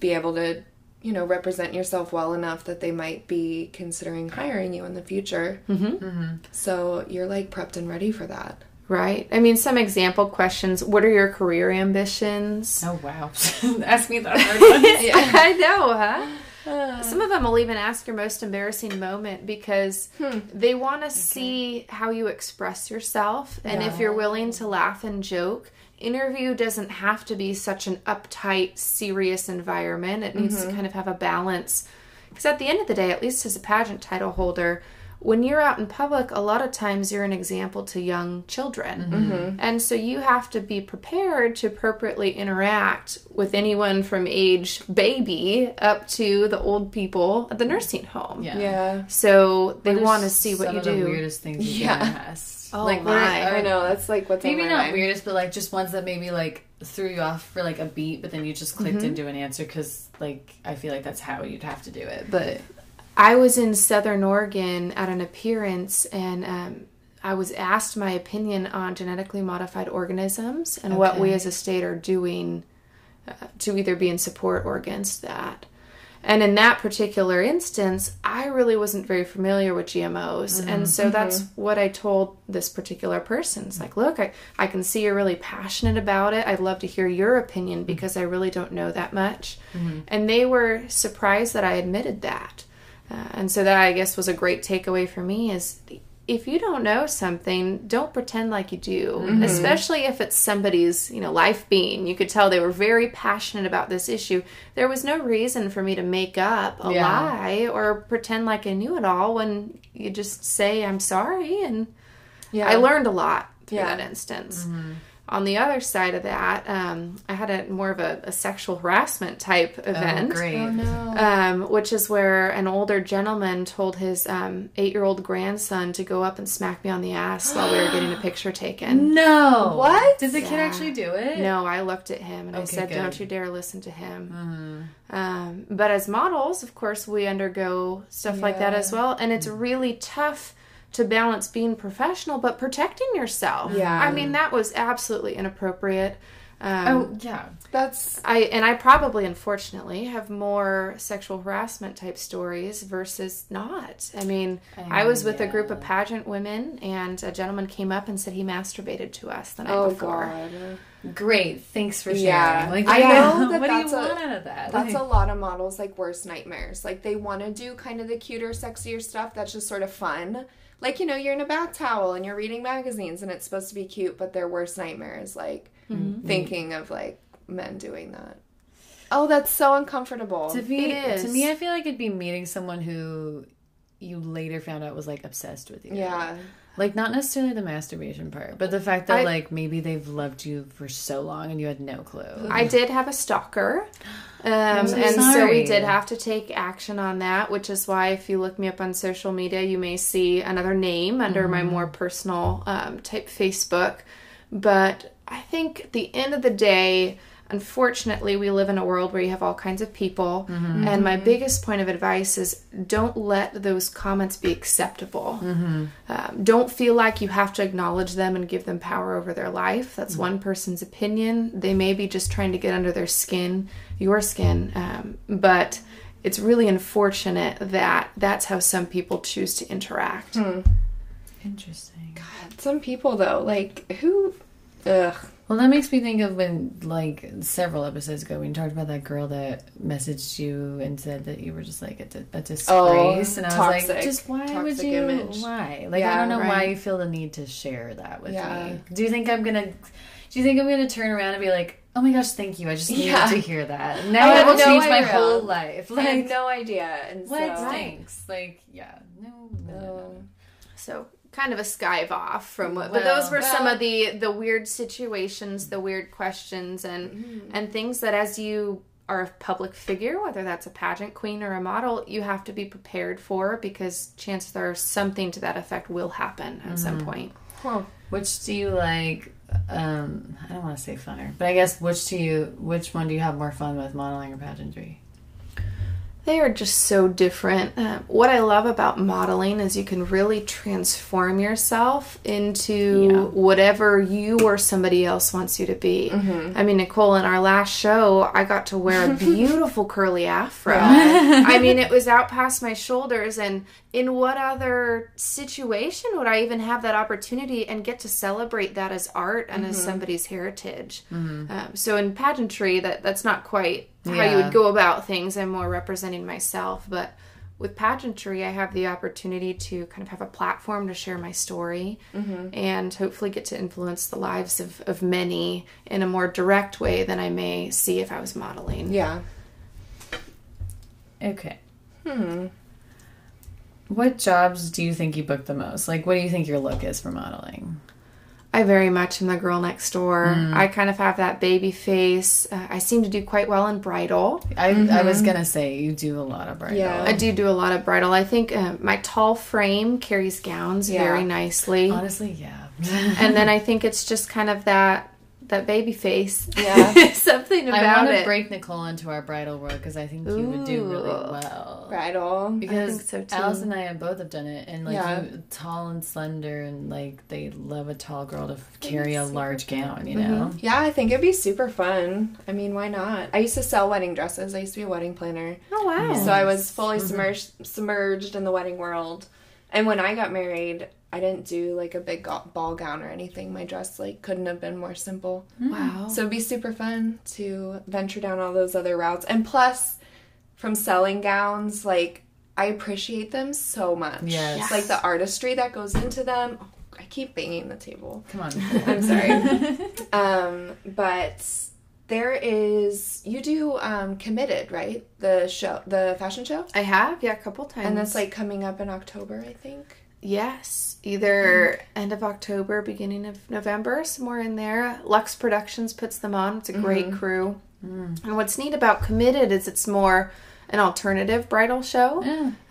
be able to, you know, represent yourself well enough that they might be considering hiring you in the future. Mm-hmm. So you're like prepped and ready for that. Right. I mean, some example questions. What are your career ambitions? Oh wow! *laughs* Ask me that hard one. yeah. I know, huh? Some of them will even ask your most embarrassing moment because hmm. they want to see how you express yourself and if you're willing to laugh and joke. Interview doesn't have to be such an uptight, serious environment. It needs to mm-hmm. kind of have a balance. Because at the end of the day, at least as a pageant title holder, when you're out in public, a lot of times you're an example to young children. Mm-hmm. Mm-hmm. And so you have to be prepared to appropriately interact with anyone from age baby up to the old people at the nursing home. Yeah. Yeah. So they want to see what some you of the do. weirdest things you've Yeah. been asked. *laughs* Oh like, what my. I know, that's like what's Maybe on my not mind. weirdest, but like just ones that maybe like threw you off for like a beat, but then you just clicked mm-hmm. into an answer because like I feel like that's how you'd have to do it. But I was in Southern Oregon at an appearance and um, I was asked my opinion on genetically modified organisms and what we as a state are doing uh, to either be in support or against that. And in that particular instance, I really wasn't very familiar with GMOs. And so that's what I told this particular person. It's like, look, I, I can see you're really passionate about it. I'd love to hear your opinion because I really don't know that much. And they were surprised that I admitted that. Uh, and so that I guess was a great takeaway for me is if you don't know something, don't pretend like you do, especially if it's somebody's, you know, life being. You could tell they were very passionate about this issue. There was no reason for me to make up a Yeah. lie or pretend like I knew it all when you just say I'm sorry and Yeah. I learned a lot through Yeah. that instance. On the other side of that, um, I had a more of a, a sexual harassment type event oh, great. Oh no. um, which is where an older gentleman told his um, eight-year-old grandson to go up and smack me on the ass while we were getting a *gasps* picture taken. No. What? Did the kid Yeah. actually do it? No, I looked at him and I said, good. Mm-hmm. "Don't you dare listen to him." Um, but as models, of course, we undergo stuff like that as well, and it's really tough to balance being professional but protecting yourself. Yeah. I mean that was absolutely inappropriate. Um, Oh yeah. That's I and I probably unfortunately have more sexual harassment type stories versus not. I mean, I, was with a group of pageant women and a gentleman came up and said he masturbated to us the night oh before. god. Great. Thanks for sharing. Yeah. Like I yeah, know that what do you that's a- want out of that? That's Like- a lot of models like worst nightmares. Like they want to do kind of the cuter, sexier stuff that's just sort of fun. Like you know, you're in a bath towel and you're reading magazines and it's supposed to be cute, but their worst nightmare is like Mm-hmm. thinking of like men doing that. Oh, that's so uncomfortable. to me, It to me, I feel like it'd be meeting someone who you later found out was like obsessed with you. yeah. Like not necessarily the masturbation part, but the fact that I- like maybe they've loved you for so long and you had no clue. I did have a stalker. Um, and so we did have to take action on that, which is why if you look me up on social media, you may see another name under my more personal um, type Facebook. But I think at the end of the day, unfortunately, we live in a world where you have all kinds of people. Mm-hmm. And my mm-hmm. biggest point of advice is don't let those comments be acceptable. Mm-hmm. Um, don't feel like you have to acknowledge them and give them power over their life. That's one person's opinion. They may be just trying to get under their skin, your skin. Um, but it's really unfortunate that that's how some people choose to interact. Hmm. Interesting. God, Some people though, like who ugh. Well, that makes me think of when, like, several episodes ago, when you talked about that girl that messaged you and said that you were just like a, a disgrace, Oh, and I was like, just why would Toxic you? image. Why? Like, I don't know why you feel the need to share that with Yeah. me. Do you think I'm gonna? Do you think I'm gonna turn around and be like, oh my gosh, thank you, I just needed Yeah. to hear that. Now I I will no change my whole life. I had Like, no idea. And what so stinks? Like, yeah, no, no, no, no. Um, so kind of a skive off from what, but those were some of the the weird situations, the weird questions, and and things that as you are a public figure, whether that's a pageant queen or a model, you have to be prepared for because chances are something to that effect will happen at some point. Which do you like? Um, I don't want to say funner, but I guess which do you? Which one do you have more fun with, modeling or pageantry? They are just so different. Uh, what I love about modeling is you can really transform yourself into Yeah. whatever you or somebody else wants you to be. I mean, Nicole, in our last show, I got to wear a *laughs* beautiful curly afro. *laughs* I mean, it was out past my shoulders. And in what other situation would I even have that opportunity and get to celebrate that as art and as somebody's heritage? Um, so in pageantry, that that's not quite how you would go about things. I'm more representing myself, but with pageantry, I have the opportunity to kind of have a platform to share my story and hopefully get to influence the lives of, of many in a more direct way than I may see if I was modeling. Yeah. Okay. Hmm. What jobs do you think you book the most? Like, what do you think your look is for modeling? I very much am the girl next door. I kind of have that baby face. Uh, I seem to do quite well in bridal. I, I was gonna say you do a lot of bridal. Yeah. I do do a lot of bridal. I think uh, my tall frame carries gowns Yeah. very nicely. Honestly, yeah. and then *laughs* I think it's just kind of that that baby face. Yeah. *laughs* Something about it. I want to break Nicole into our bridal world because I think you would do really well. Bridal. Because so. Alice and I have both have done it, and like Yeah. you, tall and slender, and like they love a tall girl to carry a large gown. You mm-hmm. know, Yeah, I think it'd be super fun. I mean, why not? I used to sell wedding dresses. I used to be a wedding planner. oh wow. So I was fully mm-hmm. submerged submerged in the wedding world. And when I got married, I didn't do like a big ball gown or anything. My dress like couldn't have been more simple. wow. So it'd be super fun to venture down all those other routes. And plus, from selling gowns, like I appreciate them so much. Yes. Yes. Like the artistry that goes into them. Oh, I keep banging the table. come on. *laughs* I'm sorry. *laughs* um, but there is you do um committed right the show the fashion show I have, yeah, a couple times. and that's like coming up in October I think. yes, either end of October, beginning of November, somewhere in there. Lux Productions puts them on. It's a great crew. And what's neat about Committed is it's more an alternative bridal show.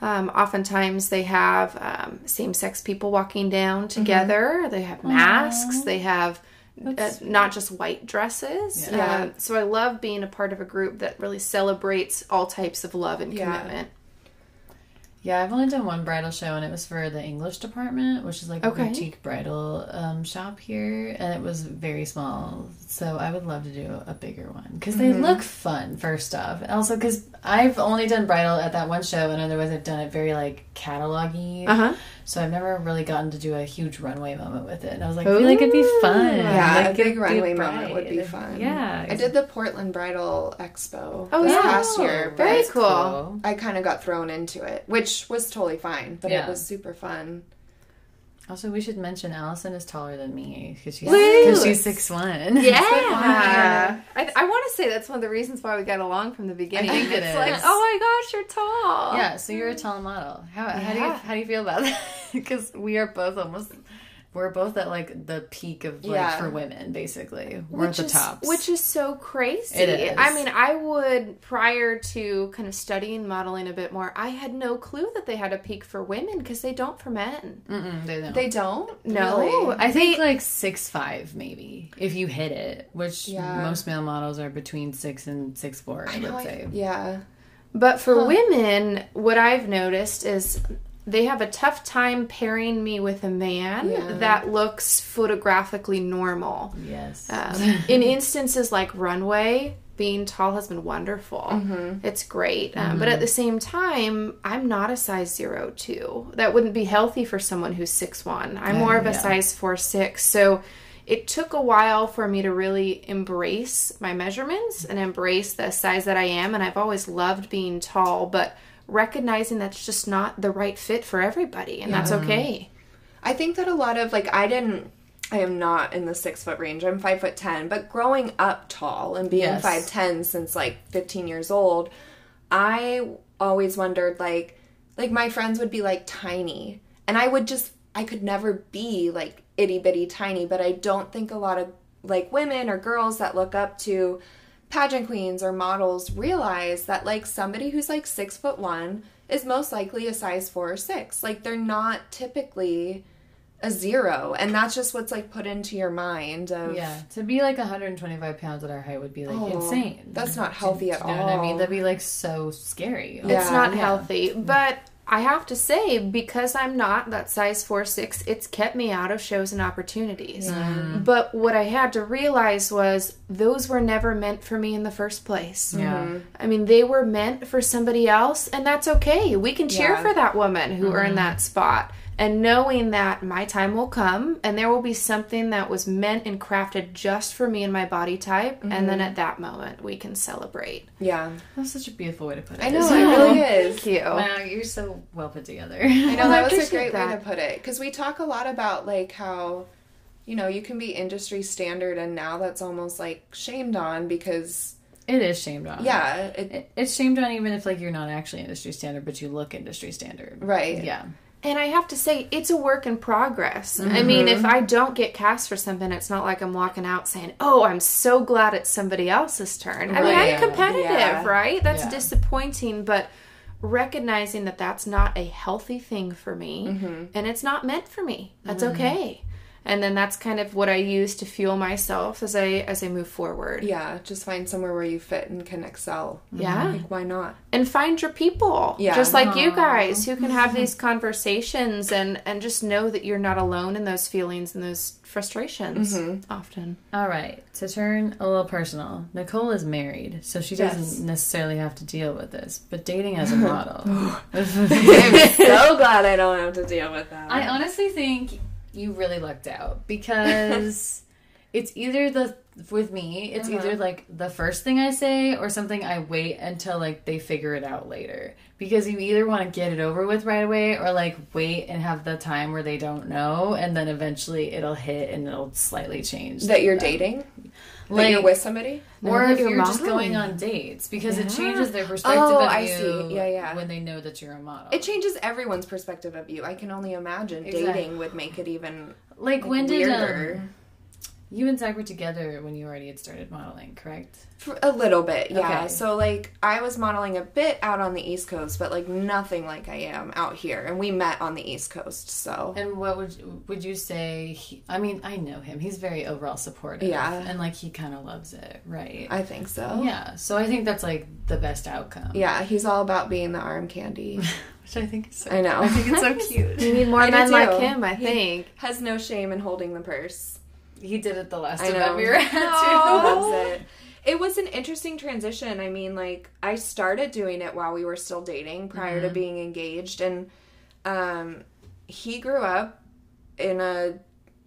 Um, oftentimes they have um, same-sex people walking down together. They have masks. They have uh, not just white dresses. Yeah. Um, so I love being a part of a group that really celebrates all types of love and Yeah. commitment. Yeah, I've only done one bridal show, and it was for the English department, which is like Okay. a boutique bridal um, shop here, and it was very small. So I would love to do a bigger one because they look fun. First off, and also because I've only done bridal at that one show, and otherwise I've done it very like catalog-y. Uh huh. So I've never really gotten to do a huge runway moment with it, and I was like, I feel like it'd be fun. Yeah, like, a big runway moment would be fun. Yeah, I did the Portland Bridal Expo Oh, this yeah. past year. Very That's cool. I kind of got thrown into it, which was totally fine, but Yeah. it was super fun. Also, we should mention Allison is taller than me because she's because she's six one. Yeah. *laughs* I, I want to say that's one of the reasons why we got along from the beginning. think it it's is. like, oh my gosh, you're tall. Yeah, so you're a tall model. How, how do you how do you feel about that? *laughs* Because we are both almost we're both at like the peak of like Yeah. for women, basically. We're Which at the is, tops. which is so crazy. It is. I mean, I would prior to kind of studying modeling a bit more. I had no clue that they had a peak for women because they don't for men. Mm-mm, they don't. They don't? No, Really? I think like six five maybe if you hit it, which Yeah. most male models are between six and six four. I, I know, would I- say. yeah. But for Huh. women, what I've noticed is they have a tough time pairing me with a man Yeah. that looks photographically normal. Yes. Um, *laughs* in instances like runway, being tall has been wonderful. Mm-hmm. It's great. Um, But at the same time, I'm not a size zero two. That wouldn't be healthy for someone who's six one. I'm more of a yeah. size four six. So it took a while for me to really embrace my measurements and embrace the size that I am. And I've always loved being tall, but recognizing that's just not the right fit for everybody, and that's okay. I think that a lot of like I didn't I am not in the six foot range. I'm five foot ten. But growing up tall and being Yes. five ten since like fifteen years old, I always wondered like like my friends would be like tiny. And I would just I could never be like itty bitty tiny, but I don't think a lot of like women or girls that look up to pageant queens or models realize that like somebody who's like six foot one is most likely a size four or six. Like they're not typically a zero, and that's just what's like put into your mind of Yeah, to be like 125 pounds at our height would be like Oh, insane. That's not healthy at You know all. what I mean? That'd be like so scary. Yeah. it's not yeah. healthy. But I have to say, because I'm not that size four six, it's kept me out of shows and opportunities. Mm-hmm. But what I had to realize was those were never meant for me in the first place. Yeah. Mm-hmm. I mean, they were meant for somebody else, and that's okay. We can cheer Yeah. for that woman who mm-hmm. earned that spot. And knowing that my time will come and there will be something that was meant and crafted just for me and my body type. And then mm-hmm. at that moment, we can celebrate. yeah. That's such a beautiful way to put it. I know isn't it really *laughs* is. Thank you. Wow, you're so well put together. I know *laughs* Well, I that was a appreciate great way to put it because we talk a lot about like how you know you can be industry standard and now that's almost like shamed on because It is shamed on. yeah it, It, it's shamed on even if like you're not actually industry standard, but you look industry standard. right Yeah. And I have to say, it's a work in progress. I mean, if mm-hmm. I don't get cast for something, it's not like I'm walking out saying, "Oh, I'm so glad it's somebody else's turn." I mean, I'm competitive, Yeah. right? That's Yeah. disappointing, but recognizing that that's not a healthy thing for me, mm-hmm. and it's not meant for me. That's mm-hmm. okay. And then that's kind of what I use to fuel myself as I as I move forward. yeah just find somewhere where you fit and can excel Yeah. like why not and find your people Yeah. just like you guys who can have mm-hmm. these conversations and and just know that you're not alone in those feelings and those frustrations mm-hmm. often All right. To turn a little personal, Nicole is married, so she doesn't Yes. necessarily have to deal with this. But dating as a *laughs* model, *laughs* i'm so glad i don't have to deal with that I honestly think you really lucked out *laughs* because it's either the with me, it's uh-huh. either like the first thing I say or something I wait until like they figure it out later. Because you either want to get it over with right away or like wait and have the time where they don't know and then eventually it'll hit and it'll slightly change. that you're them. dating that Like- you're with somebody or if you're you're just going on dates because it changes their perspective Oh, of I you see. Yeah, yeah. when they know that you're a model. it changes everyone's perspective of you i can only imagine Exactly. dating would make it even like, like, when did um, you and Zach were together when you already had started modeling, correct? For a little bit, yeah. Okay. So like I was modeling a bit out on the East Coast, but like nothing like I am out here. And we met on the East Coast, so And what would would you say? He, I mean, I know him. He's very overall supportive. Yeah. and like he kind of loves it, right? I think so. yeah. So I think that's like the best outcome. Yeah, he's all about being the arm candy. *laughs* which I think is so. I know. I think it's so *laughs* cute. you need more I do men like him i He- think Has no shame in holding the purse. He did it the last I event know. we were at too. It. It was an interesting transition. I mean, like I started doing it while we were still dating, prior to being engaged, and um, he grew up in a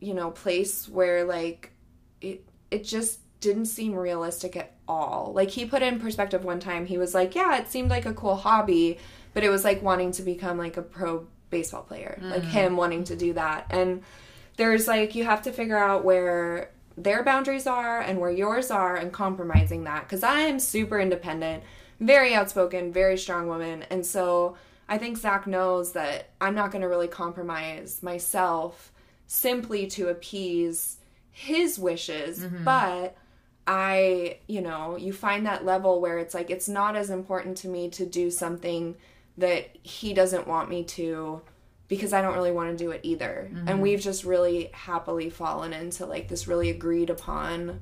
you know place where like it it just didn't seem realistic at all. Like he put it in perspective one time. He was like, "Yeah, it seemed like a cool hobby, but it was like wanting to become like a pro baseball player, like him wanting to do that." And there's like you have to figure out where their boundaries are and where yours are and compromising that. Because i am super independent very outspoken very strong woman. And so i think zach knows that i'm not going to really compromise myself simply to appease his wishes. Mm-hmm. But i you know you find that level where it's like it's not as important to me to do something that he doesn't want me to because I don't really want to do it either. And mm-hmm. we've just really happily fallen into like this really agreed upon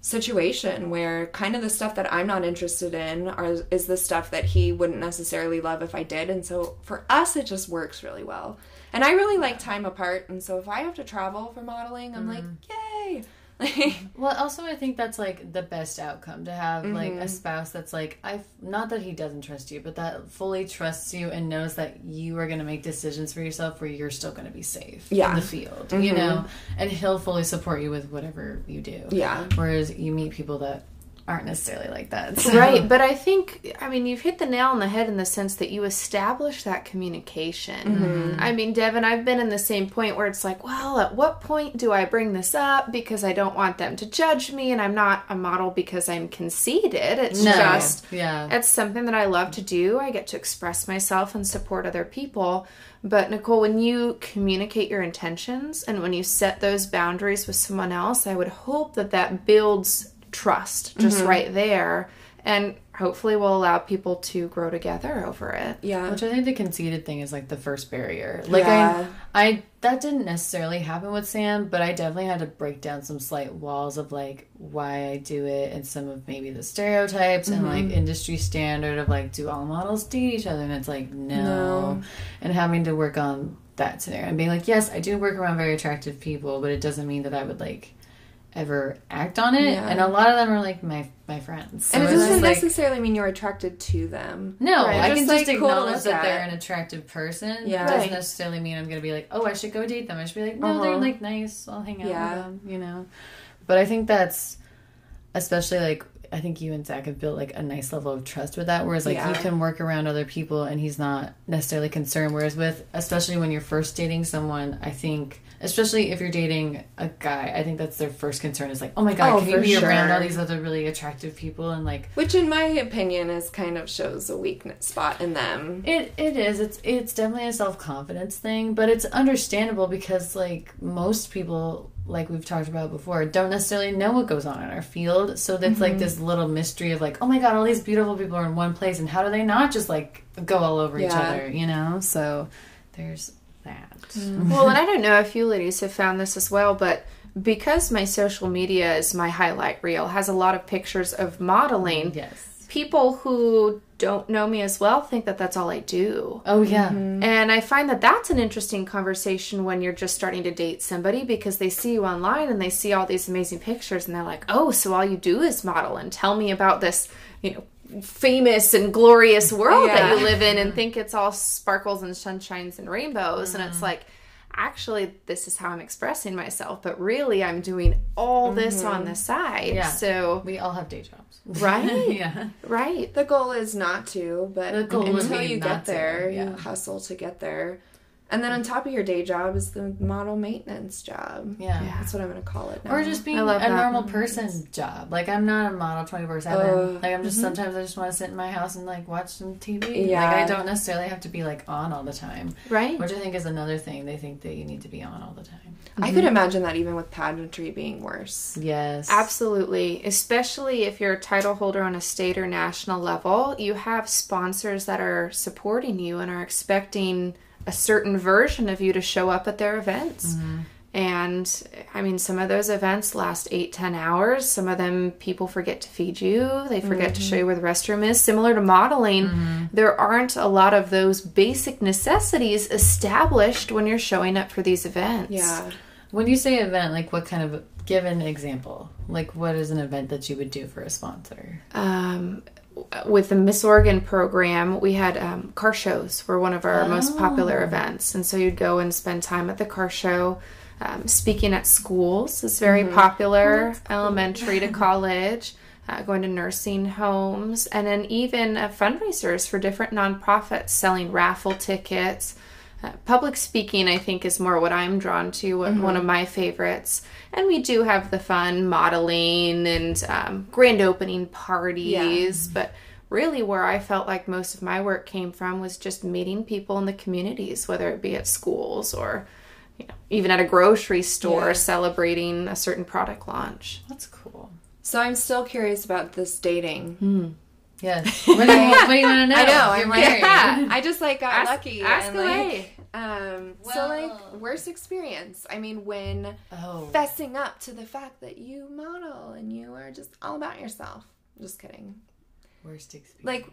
situation where kind of the stuff that I'm not interested in are is the stuff that he wouldn't necessarily love if I did. And so for us it just works really well. And I really like time apart and so if I have to travel for modeling, I'm like, mm. yay. *laughs* Well, also I think that's like the best outcome to have like Mm-hmm. a spouse that's like I not that he doesn't trust you, but that fully trusts you and knows that you are going to make decisions for yourself where you're still going to be safe Yeah. Mm-hmm. in the field, you know, and he'll fully support you with whatever you do. Yeah. Whereas you meet people that aren't necessarily like that. *laughs* so- Right, but I think I mean you've hit the nail on the head in the sense that you establish that communication. Mm-hmm. I mean, Devin, I've been in the same point where it's like, well, at what point do I bring this up because I don't want them to judge me and I'm not a model because I'm conceited. It's No. just Yeah. it's something that I love to do. I get to express myself and support other people. But Nicole, when you communicate your intentions and when you set those boundaries with someone else, I would hope that that builds trust just mm-hmm. right there and hopefully will allow people to grow together over it. Yeah. Which I think the conceited thing is like the first barrier. Like Yeah. I, I that didn't necessarily happen with Sam, but I definitely had to break down some slight walls of like why I do it and some of maybe the stereotypes and like mm-hmm. industry standard of like do all models date each other and it's like no, No. and having to work on that scenario and being like yes I do work around very attractive people, but it doesn't mean that I would like ever act on it. Yeah. And a lot of them are like my my friends, So and it doesn't like, necessarily mean you're attracted to them. no, Right, I just, can like, just cool acknowledge that they're an attractive person. Yeah. It doesn't Right. necessarily mean I'm gonna be like, oh, I should go date them. I should be like, no, Uh-huh. they're like nice. I'll hang out Yeah. with them, you know. But I think that's especially like I think you and Zach have built like a nice level of trust with that. Whereas like Yeah. you can work around other people and he's not necessarily concerned. Whereas with especially when you're first dating someone, I think especially if you're dating a guy, I think that's their first concern is like, oh my god, Oh, can you be around all these other really attractive people and like Which, in my opinion, is kind of shows a weakness spot in them. It it is. It's it's definitely a self confidence thing, but it's understandable because like most people, like we've talked about before, don't necessarily know what goes on in our field. So that's like mm-hmm. this little mystery of like, oh my god, all these beautiful people are in one place, and how do they not just like go all over each other? You know. So there's that. Mm-hmm. well, and I don't know if you ladies have found this as well, but because my social media is my highlight reel, has a lot of pictures of modeling, Yes. people who don't know me as well think that that's all I do. Oh yeah. Mm-hmm. And I find that that's an interesting conversation when you're just starting to date somebody because they see you online and they see all these amazing pictures and they're like, "Oh, so all you do is model and tell me about this, you know, famous and glorious world that you live in and think it's all sparkles and sunshines and rainbows." And it's mm-hmm. like, actually this is how I'm expressing myself, but really I'm doing all this on mm-hmm. the side. Yeah. So, We all have day jobs. *laughs* right? yeah. right. The goal is not to, but The goal until you not get to, there, yeah. you hustle to get there. And then on top of your day job is the model maintenance job. Yeah. Yeah. That's what I'm going to call it now. Or just being a that. normal person job. Like I'm not a model twenty four seven. Like I'm just mm-hmm. sometimes I just want to sit in my house and like watch some TV. Yeah. Like I don't necessarily have to be like on all the time. Right. Which I think is another thing. They think that you need to be on all the time. I could imagine that even with pageantry being worse. Yes. Absolutely. Especially if you're a title holder on a state or national level, you have sponsors that are supporting you and are expecting a certain version of you to show up at their events. Mm-hmm. And I mean, some of those events last eight, ten hours. Some of them people forget to feed you, they forget to show mm-hmm. you where the restroom is. Similar to modeling, mm-hmm. there aren't a lot of those basic necessities established when you're showing up for these events. Yeah. When you say event, like what kind of give an example? Like what is an event that you would do for a sponsor? um, with the Miss Oregon program, we had um, car shows were one of our most popular events, and so you'd go and spend time at the car show. Um, speaking at schools is very popular, elementary to *laughs* college. Uh, going to nursing homes, and then even uh, fundraisers for different nonprofits selling raffle tickets. Uh, public speaking, I think, is more what I'm drawn to, one one of my favorites. And we do have the fun modeling and um, grand opening parties, but really where I felt like most of my work came from was just meeting people in the communities, whether it be at schools or you know, even at a grocery store Yeah. celebrating a certain product launch. That's cool. So I'm still curious about this dating. Yes. What do you, what do you want to know? I know. I'm like, married. yeah. *laughs* I just like got Ask- lucky. ask and, away. like, um. so like, worst experience. I mean, when Oh. fessing up to the fact that you model and you are just all about yourself. Just kidding. Worst experience. Like-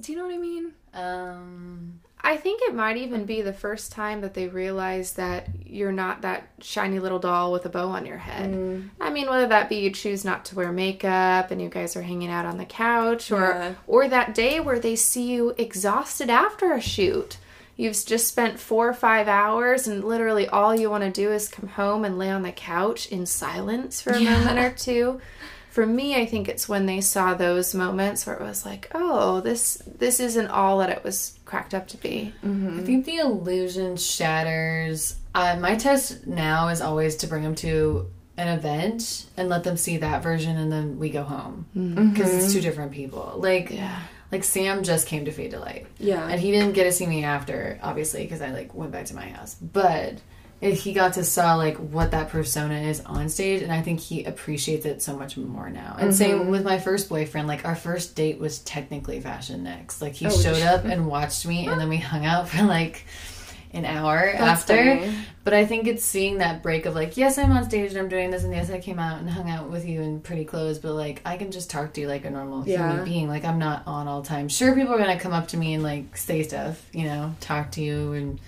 Do you know what I mean? um I think it might even be the first time that they realize that you're not that shiny little doll with a bow on your head. Mm. I mean, whether that be you choose not to wear makeup and you guys are hanging out on the couch, or Yeah. or that day where they see you exhausted after a shoot. You've just spent four or five hours, and literally all you want to do is come home and lay on the couch in silence for a moment or two. *laughs* For me, I think it's when they saw those moments where it was like, "Oh, this this isn't all that it was cracked up to be." Mm-hmm. I think the illusion shatters. Uh, my test now is always to bring them to an event and let them see that version, and then we go home mm-hmm. mm-hmm. because it's two different people. Like, like Sam just came to Fade to Light, Yeah. and he didn't get to see me after, obviously, because I like went back to my house. But he got to saw like what that persona is on stage and i think he appreciates it so much more now. And same mm-hmm. with my first boyfriend like our first date was technically FashioNXT. Like he Oh, showed up and *laughs* watched me and then we hung out for like an hour That's after. funny. but i think it's seeing that break of like yes i'm on stage and i'm doing this and yes i came out and hung out with you in pretty clothes but like i can just talk to you like a normal Yeah. human being. Like i'm not on all the time. Sure people are gonna come up to me and like say stuff you know talk to you and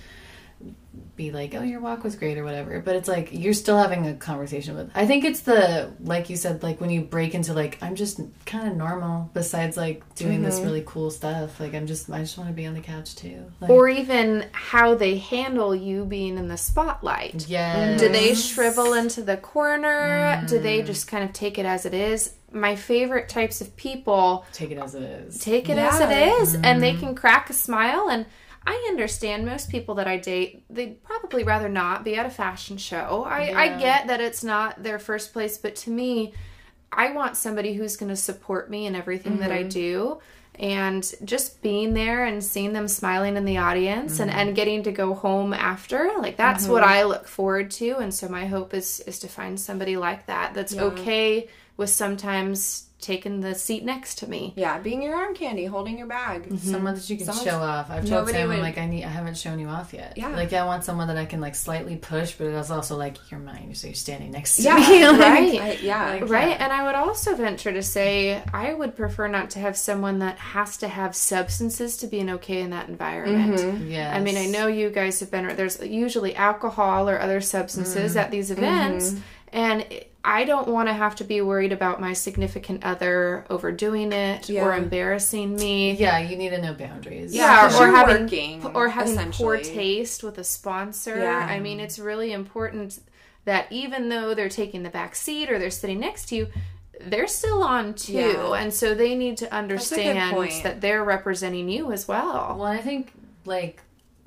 be like, "Oh, your walk was great" or whatever. But it's like you're still having a conversation with. I think it's the like you said, like when you break into like I'm just kind of normal. Besides like doing this mm-hmm. really cool stuff, like I'm just I just want to be on the couch too. Like, Or even how they handle you being in the spotlight. yeah, Do they shrivel into the corner? Do they mm. just kind of take it as it is? My favorite types of people take it as it is? take it as it is, Yeah. is and they mm-hmm. can crack a smile and I understand most people that I date, they'd probably rather not be at a fashion show. I, I get that it's not their first place, but to me, I want somebody who's going to support me in everything that I mm-hmm. do. And just being there and seeing them smiling in the audience and, and mm-hmm. getting to go home after, like that's what mm-hmm. I look forward to. And so my hope is is to find somebody like that that's Yeah. okay with sometimes taking the seat next to me. Yeah, being your arm candy, holding your bag. Mm-hmm. Someone that you can Someone's- show off. I've told Nobody Sam, I'm would- like, I need, I haven't shown you off yet. Yeah. like I want someone that I can like slightly push, but it's also like you're mine, so you're standing next to Yeah, me. *laughs* *laughs* Like, right. I, yeah. Like- Right, Yeah. and I would also venture to say I would prefer not to have someone that has to have substances to be an okay in that environment. Mm-hmm. Yeah. I mean, I know you guys have been there's usually alcohol or other substances mm-hmm. at these events, and I don't want to have to be worried about my significant other overdoing it or embarrassing me. Yeah, you need to know boundaries. Yeah, or you're having working, or having poor taste with a sponsor. Yeah. I mean, it's really important that even though they're taking the back seat or they're sitting next to you, they're still on too, Yeah. and so they need to understand that they're representing you as well. Well, I think like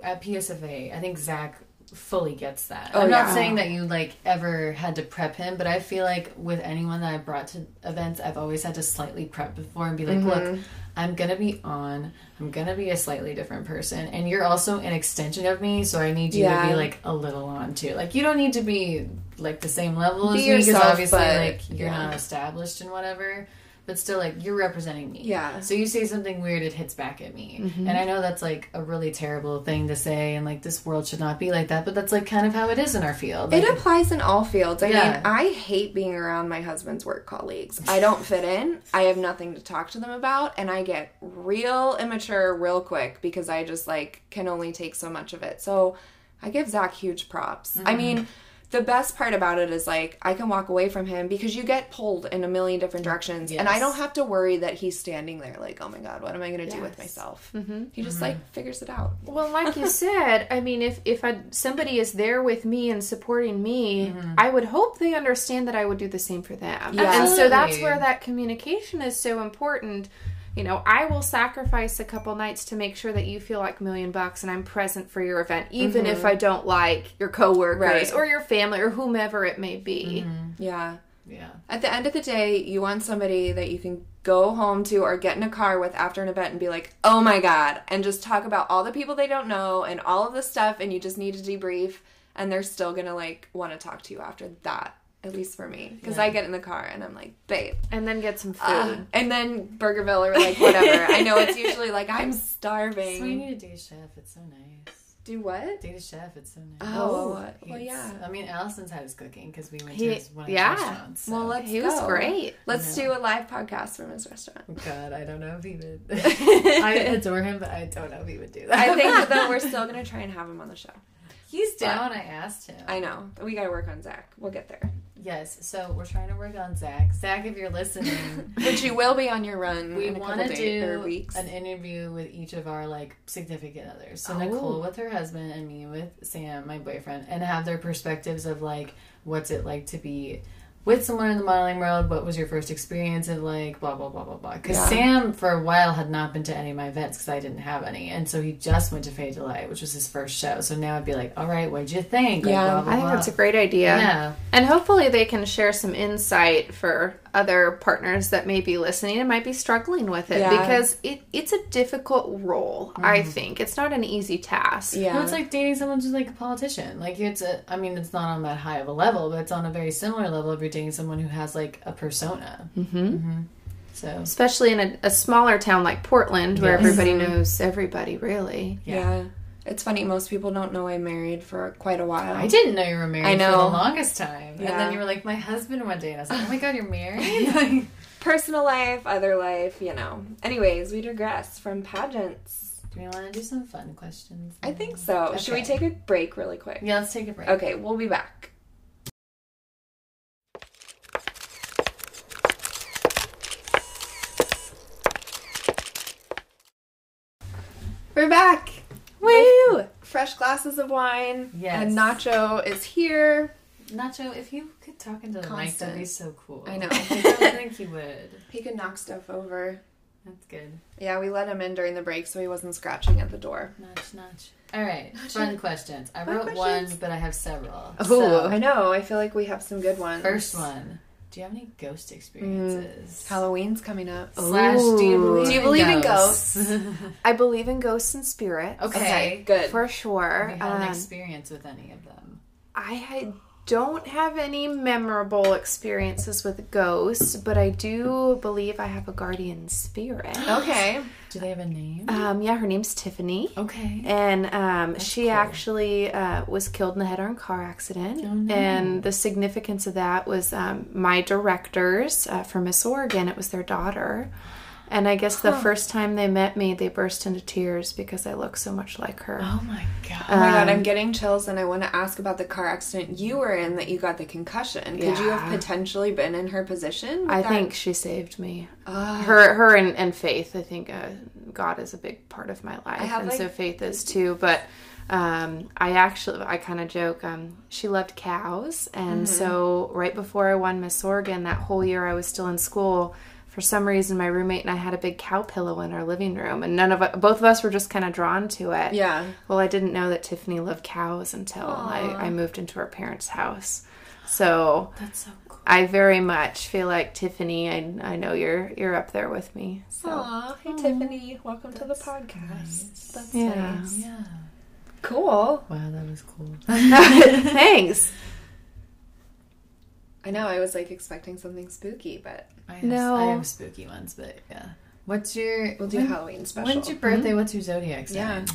at PSFA, I think Zach fully gets that. Oh, I'm not yeah. saying that you like ever had to prep him, but I feel like with anyone that I brought to events, I've always had to slightly prep before and be like, Mm-hmm. look, I'm gonna be on. I'm gonna be a slightly different person, and you're also an extension of me, so I need you to be like a little on too. Like you don't need to be like the same level Be as me because obviously but, like you're yeah. not established and whatever. But still, like you're representing me. Yeah. So you say something weird, it hits back at me, Mm-hmm. and I know that's like a really terrible thing to say, and like this world should not be like that. But that's like kind of how it is in our field. It applies in all fields. I Yeah. mean, I hate being around my husband's work colleagues. I don't fit in. I have nothing to talk to them about, and I get real immature real quick because I just like can only take so much of it. So I give Zach huge props. I mean, the best part about it is like I can walk away from him because you get pulled in a million different mm, directions, and I don't have to worry that he's standing there like, oh my god, what am I going to do with Yes. myself? Mm-hmm. He just mm-hmm. like figures it out. Well, like you *laughs* said, I mean, if if I, somebody is there with me and supporting me, Mm-hmm. I would hope they understand that I would do the same for them. Yeah. And so that's where that communication is so important. You know, I will sacrifice a couple nights to make sure that you feel like a million bucks and I'm present for your event, even if mm-hmm. I don't like your coworkers Right. or your family or whomever it may be. Mm-hmm. Yeah. yeah. At the end of the day, you want somebody that you can go home to or get in a car with after an event and be like, oh my God, and just talk about all the people they don't know and all of this stuff, and you just need to debrief, and they're still gonna like want to talk to you after that, at least for me. Because I get in the car and I'm like, babe. And then get some food. uh, and then Burgerville or like whatever. I know it's usually like, I'm starving. So you need a date chef. It's so nice. Do what? Date a chef. It's so nice. Oh, well, yeah. I mean, Allison's had his cooking because we went He- to his one of his restaurants. so- Well, let's he was great. Let's do a live podcast from his restaurant. God, I don't know if he would. *laughs* I adore him, but I don't know if he would do that. I think that *laughs* we're still gonna try and have him on the show. he's down. I asked him. I know. We gotta work on Zach. We'll get there. Yes, so we're trying to work on Zach. Zach, if you're listening, *laughs* But you will be on your run we want to do weeks. an interview with each of our like significant others. So Oh. Nicole with her husband and me with Sam, my boyfriend, and have their perspectives of like what's it like to be with someone in the modeling world. What was your first experience of like blah blah blah blah blah? Because Yeah. Sam for a while had not been to any of my events because I didn't have any, and so he just went to Fade to Light, which was his first show. So now I'd be like, all right, what'd you think? Like, Yeah, blah, blah, I think blah. that's a great idea. yeah. And hopefully they can share some insight for other partners that may be listening and might be struggling with it Yeah. because it, it's a difficult role, I think. It's not an easy task. Yeah. Well, it's like dating someone who's like a politician. Like it's a, I mean, it's not on that high of a level, but it's on a very similar level if you're dating someone who has like a persona. Mm-hmm. So Especially in a, a smaller town like Portland where Yes. everybody knows everybody, really. yeah. It's funny, most people don't know I'm married for quite a while. I didn't know you were married I for know. the longest time, Yeah. and then you were like, "My husband one day," and I was like, "Oh my god, you're married!" *laughs* *laughs* Personal life, other life, you know. Anyways, we digress from pageants. Do we want to do some fun questions? I think so. Should we take a break really quick? Yeah, let's take a break. Okay, we'll be back. We're back. Woo! Fresh glasses of wine. Yes. And Nacho is here. Nacho, if you could talk into the mic, that'd be Constant. so cool. I know. *laughs* I don't think you would. He could knock stuff over. That's good. Yeah, we let him in during the break so he wasn't scratching at the door. Notch, notch. All right, fun questions. I Fun wrote questions. one, but I have several. Oh, So, I know. I feel like we have some good ones. first one. Do you have any ghost experiences? Halloween's coming up. Slash, do you believe, Do you believe in ghosts? I believe in ghosts and spirits. okay. Okay, good. For sure. Have you had an Um, experience with any of them? I had- don't have any memorable experiences with ghosts, but I do believe I have a guardian spirit. *gasps* Okay. Do they have a name? Um, yeah, her name's Tiffany. okay. And um, she cool. actually uh, was killed in a head-on car accident. Oh, no. And the significance of that was um, my directors uh, for Miss Oregon. It was their daughter. And I guess the first time they met me, they burst into tears because I look so much like her. Oh my god. Oh my god, Um, I'm getting chills, and I want to ask about the car accident you were in that you got the concussion. Could you have potentially been in her position? I that? think she saved me. Her, her, and, and faith. I think uh, God is a big part of my life, have, and like- so faith is too. But um, I actually, I kind of joke. Um, she loved cows, and so right before I won Miss Oregon, that whole year I was still in school. For some reason, my roommate and I had a big cow pillow in our living room, and none of us, both of us were just kind of drawn to it. Yeah. Well, I didn't know that Tiffany loved cows until I, I moved into her parents' house. So That's so cool. I very much feel like Tiffany. I, I know you're you're up there with me. So Aw, hey hmm. Tiffany, welcome to the podcast. That's Yeah. nice. Yeah. Cool. Wow, that was cool. *laughs* *laughs* thanks. I know. I was like expecting something spooky, but I have, No. I have spooky ones, but yeah. What's your we'll do when- Halloween special. When's your birthday? Mm-hmm. What's your zodiac sign? Yeah.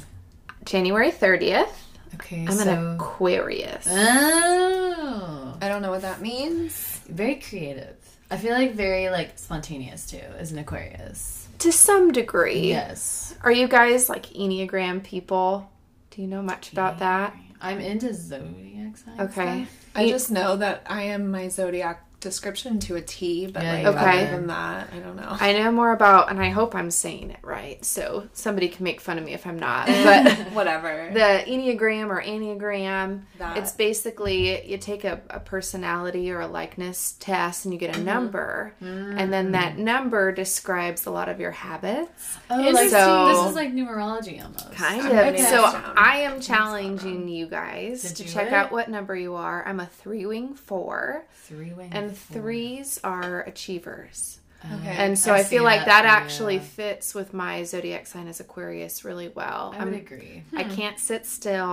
January thirtieth. Okay, I'm so an Aquarius. oh, I don't know what that means. very creative. I feel like very like spontaneous too as an Aquarius. to some degree. Yes, Are you guys like Enneagram people? Do you know much about that? I'm into zodiac signs. Okay. stuff. I just know that I am my zodiac description to a T, but Yeah, like Okay. other than that, I don't know. I know more about, and I hope I'm saying it right. So somebody can make fun of me if I'm not. *laughs* But *laughs* Whatever. the Enneagram or Enneagram, That. it's basically you take a, a personality or a likeness test and you get a mm-hmm. number. And then mm. that number describes a lot of your habits. Oh, And like, so- this is like numerology almost. Kind of. writing So. I am challenging you guys Did to you check what? out what number you are. I'm a three wing four, Three wing and threes are achievers. Okay. And so I I, feel like that that actually fits with my zodiac sign as Aquarius really well. I would I'm- agree. I can't sit still.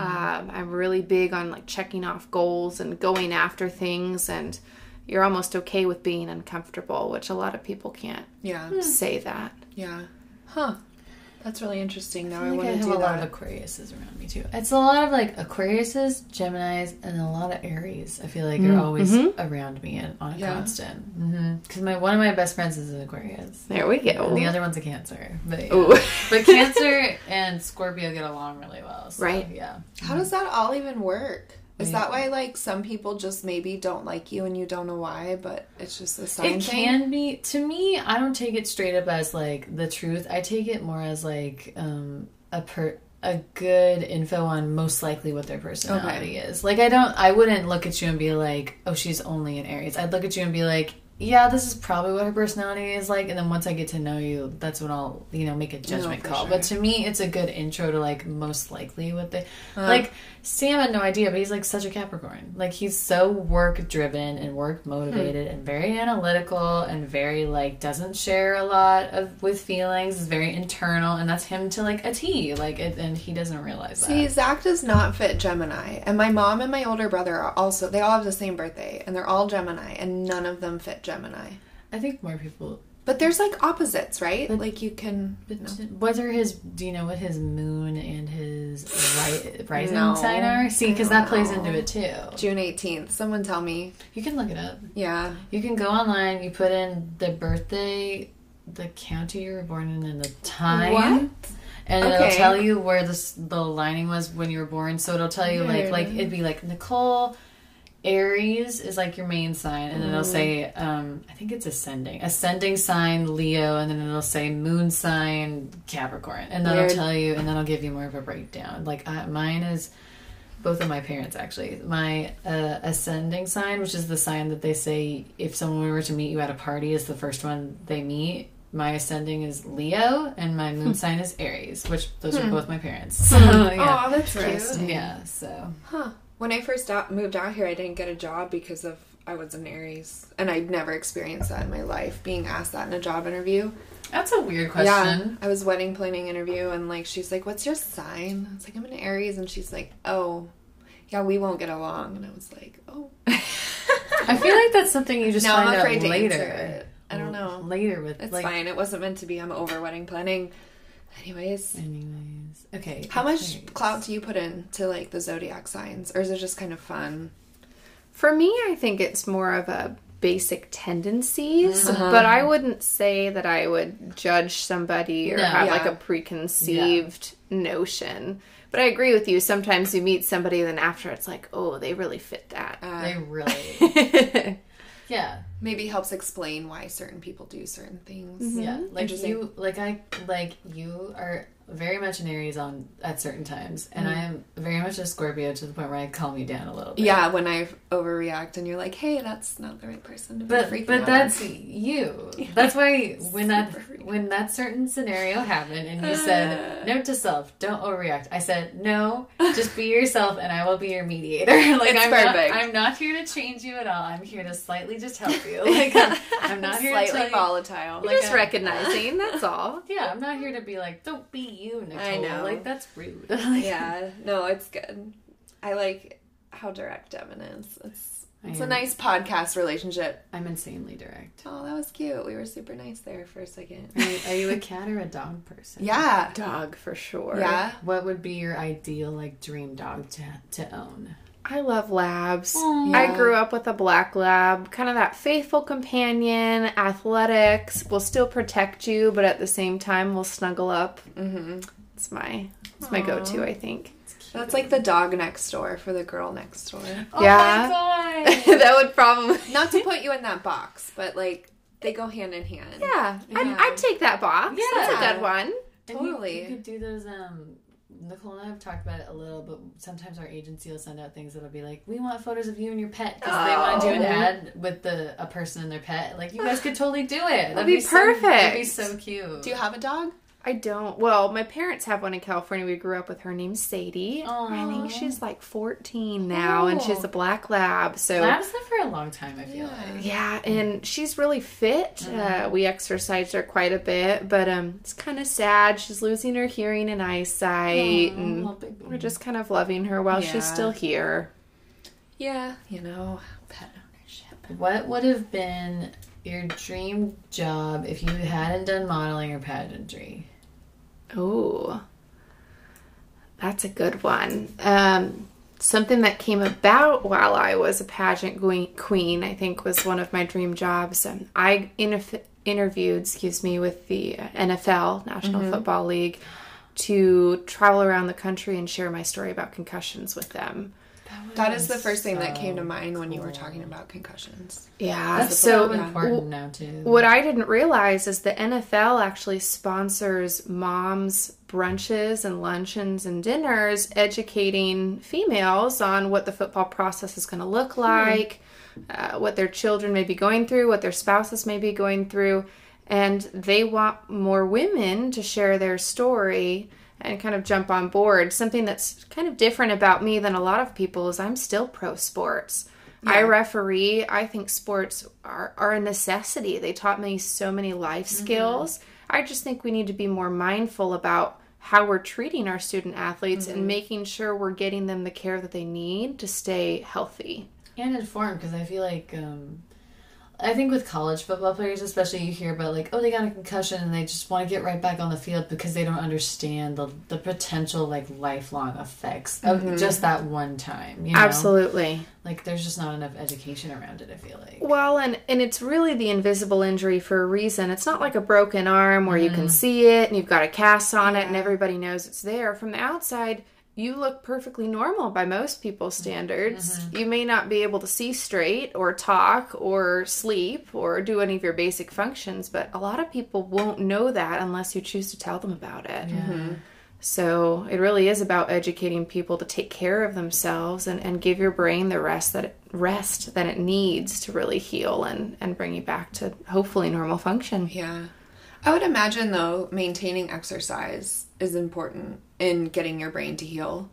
Um, I'm really big on like checking off goals and going after things, and you're almost okay with being uncomfortable, which a lot of people can't yeah. say that. Yeah. Huh. That's really interesting. Now I, I want to do a lot that. of Aquariuses around me too. It's a lot of like Aquariuses, Gemini's, and a lot of Aries. I feel like they're mm, always mm-hmm. around me and on a Yeah. constant. Mm-hmm. Because my one of my best friends is an Aquarius. There we go. And the other one's a Cancer. But, yeah. *laughs* But Cancer and Scorpio get along really well. So, Right. Yeah. How does that all even work? Is Yeah. that why like some people just maybe don't like you and you don't know why, but it's just a sign It thing? can be to me. I don't take it straight up as like the truth. I take it more as like um, a per a good info on most likely what their personality is. Like I don't. I wouldn't look at you and be like, oh, she's only an Aries. I'd look at you and be like, yeah, this is probably what her personality is like. And then once I get to know you, that's when I'll, you know, make a judgment for call. sure. But to me, it's a good intro to like most likely what they like. Sam had no idea, but he's like such a Capricorn. Like he's so work driven and work motivated hmm. and very analytical and very like doesn't share a lot of with feelings. Is very internal, and that's him to like a T. Like, it, and he doesn't realize that. See, Zach does not fit Gemini, and my mom and my older brother are also. They all have the same birthday, and they're all Gemini, and none of them fit Gemini. I think more people But there's like opposites, right? like you can. But no. what are his? Do you know what his moon and his ri- *laughs* rising No. sign are? See, because that plays into it too. June 18th. Someone tell me. You can look it up. Yeah. You can go online. You put in the birthday, the county you were born in, and the time. What? And it'll tell you where the the lining was when you were born. So it'll tell you like like it'd be like Nicole. Aries is like your main sign, and then it'll say, um, I think it's ascending, ascending sign Leo, and then it'll say moon sign Capricorn, and that'll Weird. tell you, and that'll give you more of a breakdown. Like uh, mine is both of my parents actually. My uh, ascending sign, which is the sign that they say if someone were to meet you at a party, is the first one they meet. My ascending is Leo, and my moon sign is Aries, which those are both my parents. So, *laughs* *laughs* yeah. Oh, that's cute. Yeah, so Huh. When I first out, moved out here, I didn't get a job because of I was an Aries, and I'd never experienced that in my life. Being asked that in a job interview. that's a weird question. Yeah. I was wedding planning interview, and like she's like, "What's your sign?" I was like, "I'm an Aries," and she's like, "Oh, yeah, we won't get along." And I was like, "Oh." *laughs* I feel like that's something you just now find I'm afraid out to later. answer it. I don't know. Later with It's like. fine. It wasn't meant to be. I'm over wedding planning. Anyways, Anyways, okay. how much Aries. clout do you put into like the zodiac signs, or is it just kind of fun? For me, I think it's more of a basic tendencies, Uh-huh. but I wouldn't say that I would judge somebody or No. have like a preconceived notion. But I agree with you. Sometimes you meet somebody, then after it's like, oh, they really fit that. Uh, They really. *laughs* yeah. Maybe helps explain why certain people do certain things. Yeah, mm-hmm. like Interesting. you, like I, like you are very much an Aries on at certain times, and mm-hmm. I am very much a Scorpio to the point where I calm you down a little bit. Yeah, when I overreact and you're like, "Hey, that's not the right person to be but freaking but out that's on." you. *laughs* That's why *laughs* when that freaky. when that certain scenario happened, and you said uh. note to self, don't overreact. I said no, just be yourself, and I will be your mediator. *laughs* like I'm perfect. not, I'm not here to change you at all. I'm here to slightly just help you. Like I'm, I'm not here to slightly tell you. volatile. Like Just recognizing, that's all. Yeah, I'm not here to be like, don't be you, Nicole. I know. Like, that's rude. *laughs* Like, yeah, no, it's good. I like how direct Devin is. It's it's a nice podcast relationship. I'm insanely direct. Oh, that was cute. We were super nice there for a second. Are you, are you a cat or a dog person? *laughs* Yeah, Dog for sure. yeah. What would be your ideal, like, dream dog to, to own? I love labs. Aw. I grew up with a black lab, kind of that faithful companion, athletics, will still protect you, but at the same time will snuggle up. hmm It's my it's my go-to, I think. That's like the dog next door for the girl next door. Oh Yeah. my god! *laughs* that would probably *laughs* Not to put you in that box, but like they go hand in hand. Yeah, I'd, I'd take that box. That's a Yeah. good one. And Totally. You, you could do those, um, Nicole and I have talked about it a little, but sometimes our agency will send out things that'll be like, we want photos of you and your pet because they want to do an Oh. ad with the a person and their pet. Like, you guys could totally do it. That'd, be so- that'd be so cute. Do you have a dog? I don't. Well, my parents have one in California. We grew up with her named Sadie. I think she's like 14 now, and she's a black lab. So Labs live for a long time, I feel Yeah. like. Yeah, and she's really fit. Uh, we exercised her quite a bit, but um, it's kind of sad. She's losing her hearing and eyesight, Aw, and we're just kind of loving her while Yeah. she's still here. Yeah, you know, pet ownership. What would have been your dream job if you hadn't done modeling or pageantry? Oh, that's a good one. Um, something that came about while I was a pageant queen, I think, was one of my dream jobs. Um, I interf- interviewed, excuse me, with the uh, NFL, National Football League, to travel around the country and share my story about concussions with them. That is the first thing that came to mind when you were talking about concussions. Yeah, That's so so important now too. What I didn't realize is the NFL actually sponsors moms' brunches and luncheons and dinners, educating females on what the football process is going to look like, uh, what their children may be going through, what their spouses may be going through, and they want more women to share their story and kind of jump on board. Something that's kind of different about me than a lot of people is I'm still pro sports. I referee. I think sports are, are a necessity. They taught me so many life skills. I just think we need to be more mindful about how we're treating our student athletes and making sure we're getting them the care that they need to stay healthy. and informed because I feel like um, I think with college football players, especially, you hear about like, oh, they got a concussion and they just want to get right back on the field because they don't understand the the potential like lifelong effects of mm-hmm. just that one time. You know? Absolutely. Like, there's just not enough education around it. I feel like. Well, and and it's really the invisible injury for a reason. It's not like a broken arm where you can mm-hmm. see it and you've got a cast on it and everybody knows it's there. From the outside, you look perfectly normal by most people's mm-hmm. standards. Mm-hmm. You may not be able to see straight or talk or sleep or do any of your basic functions, but a lot of people won't know that unless you choose to tell them about it. Mm-hmm. So it really is about educating people to take care of themselves and, and give your brain the rest that it, rest that it needs to really heal and, and bring you back to hopefully normal function. Yeah. I would imagine though maintaining exercise is important in getting your brain to heal.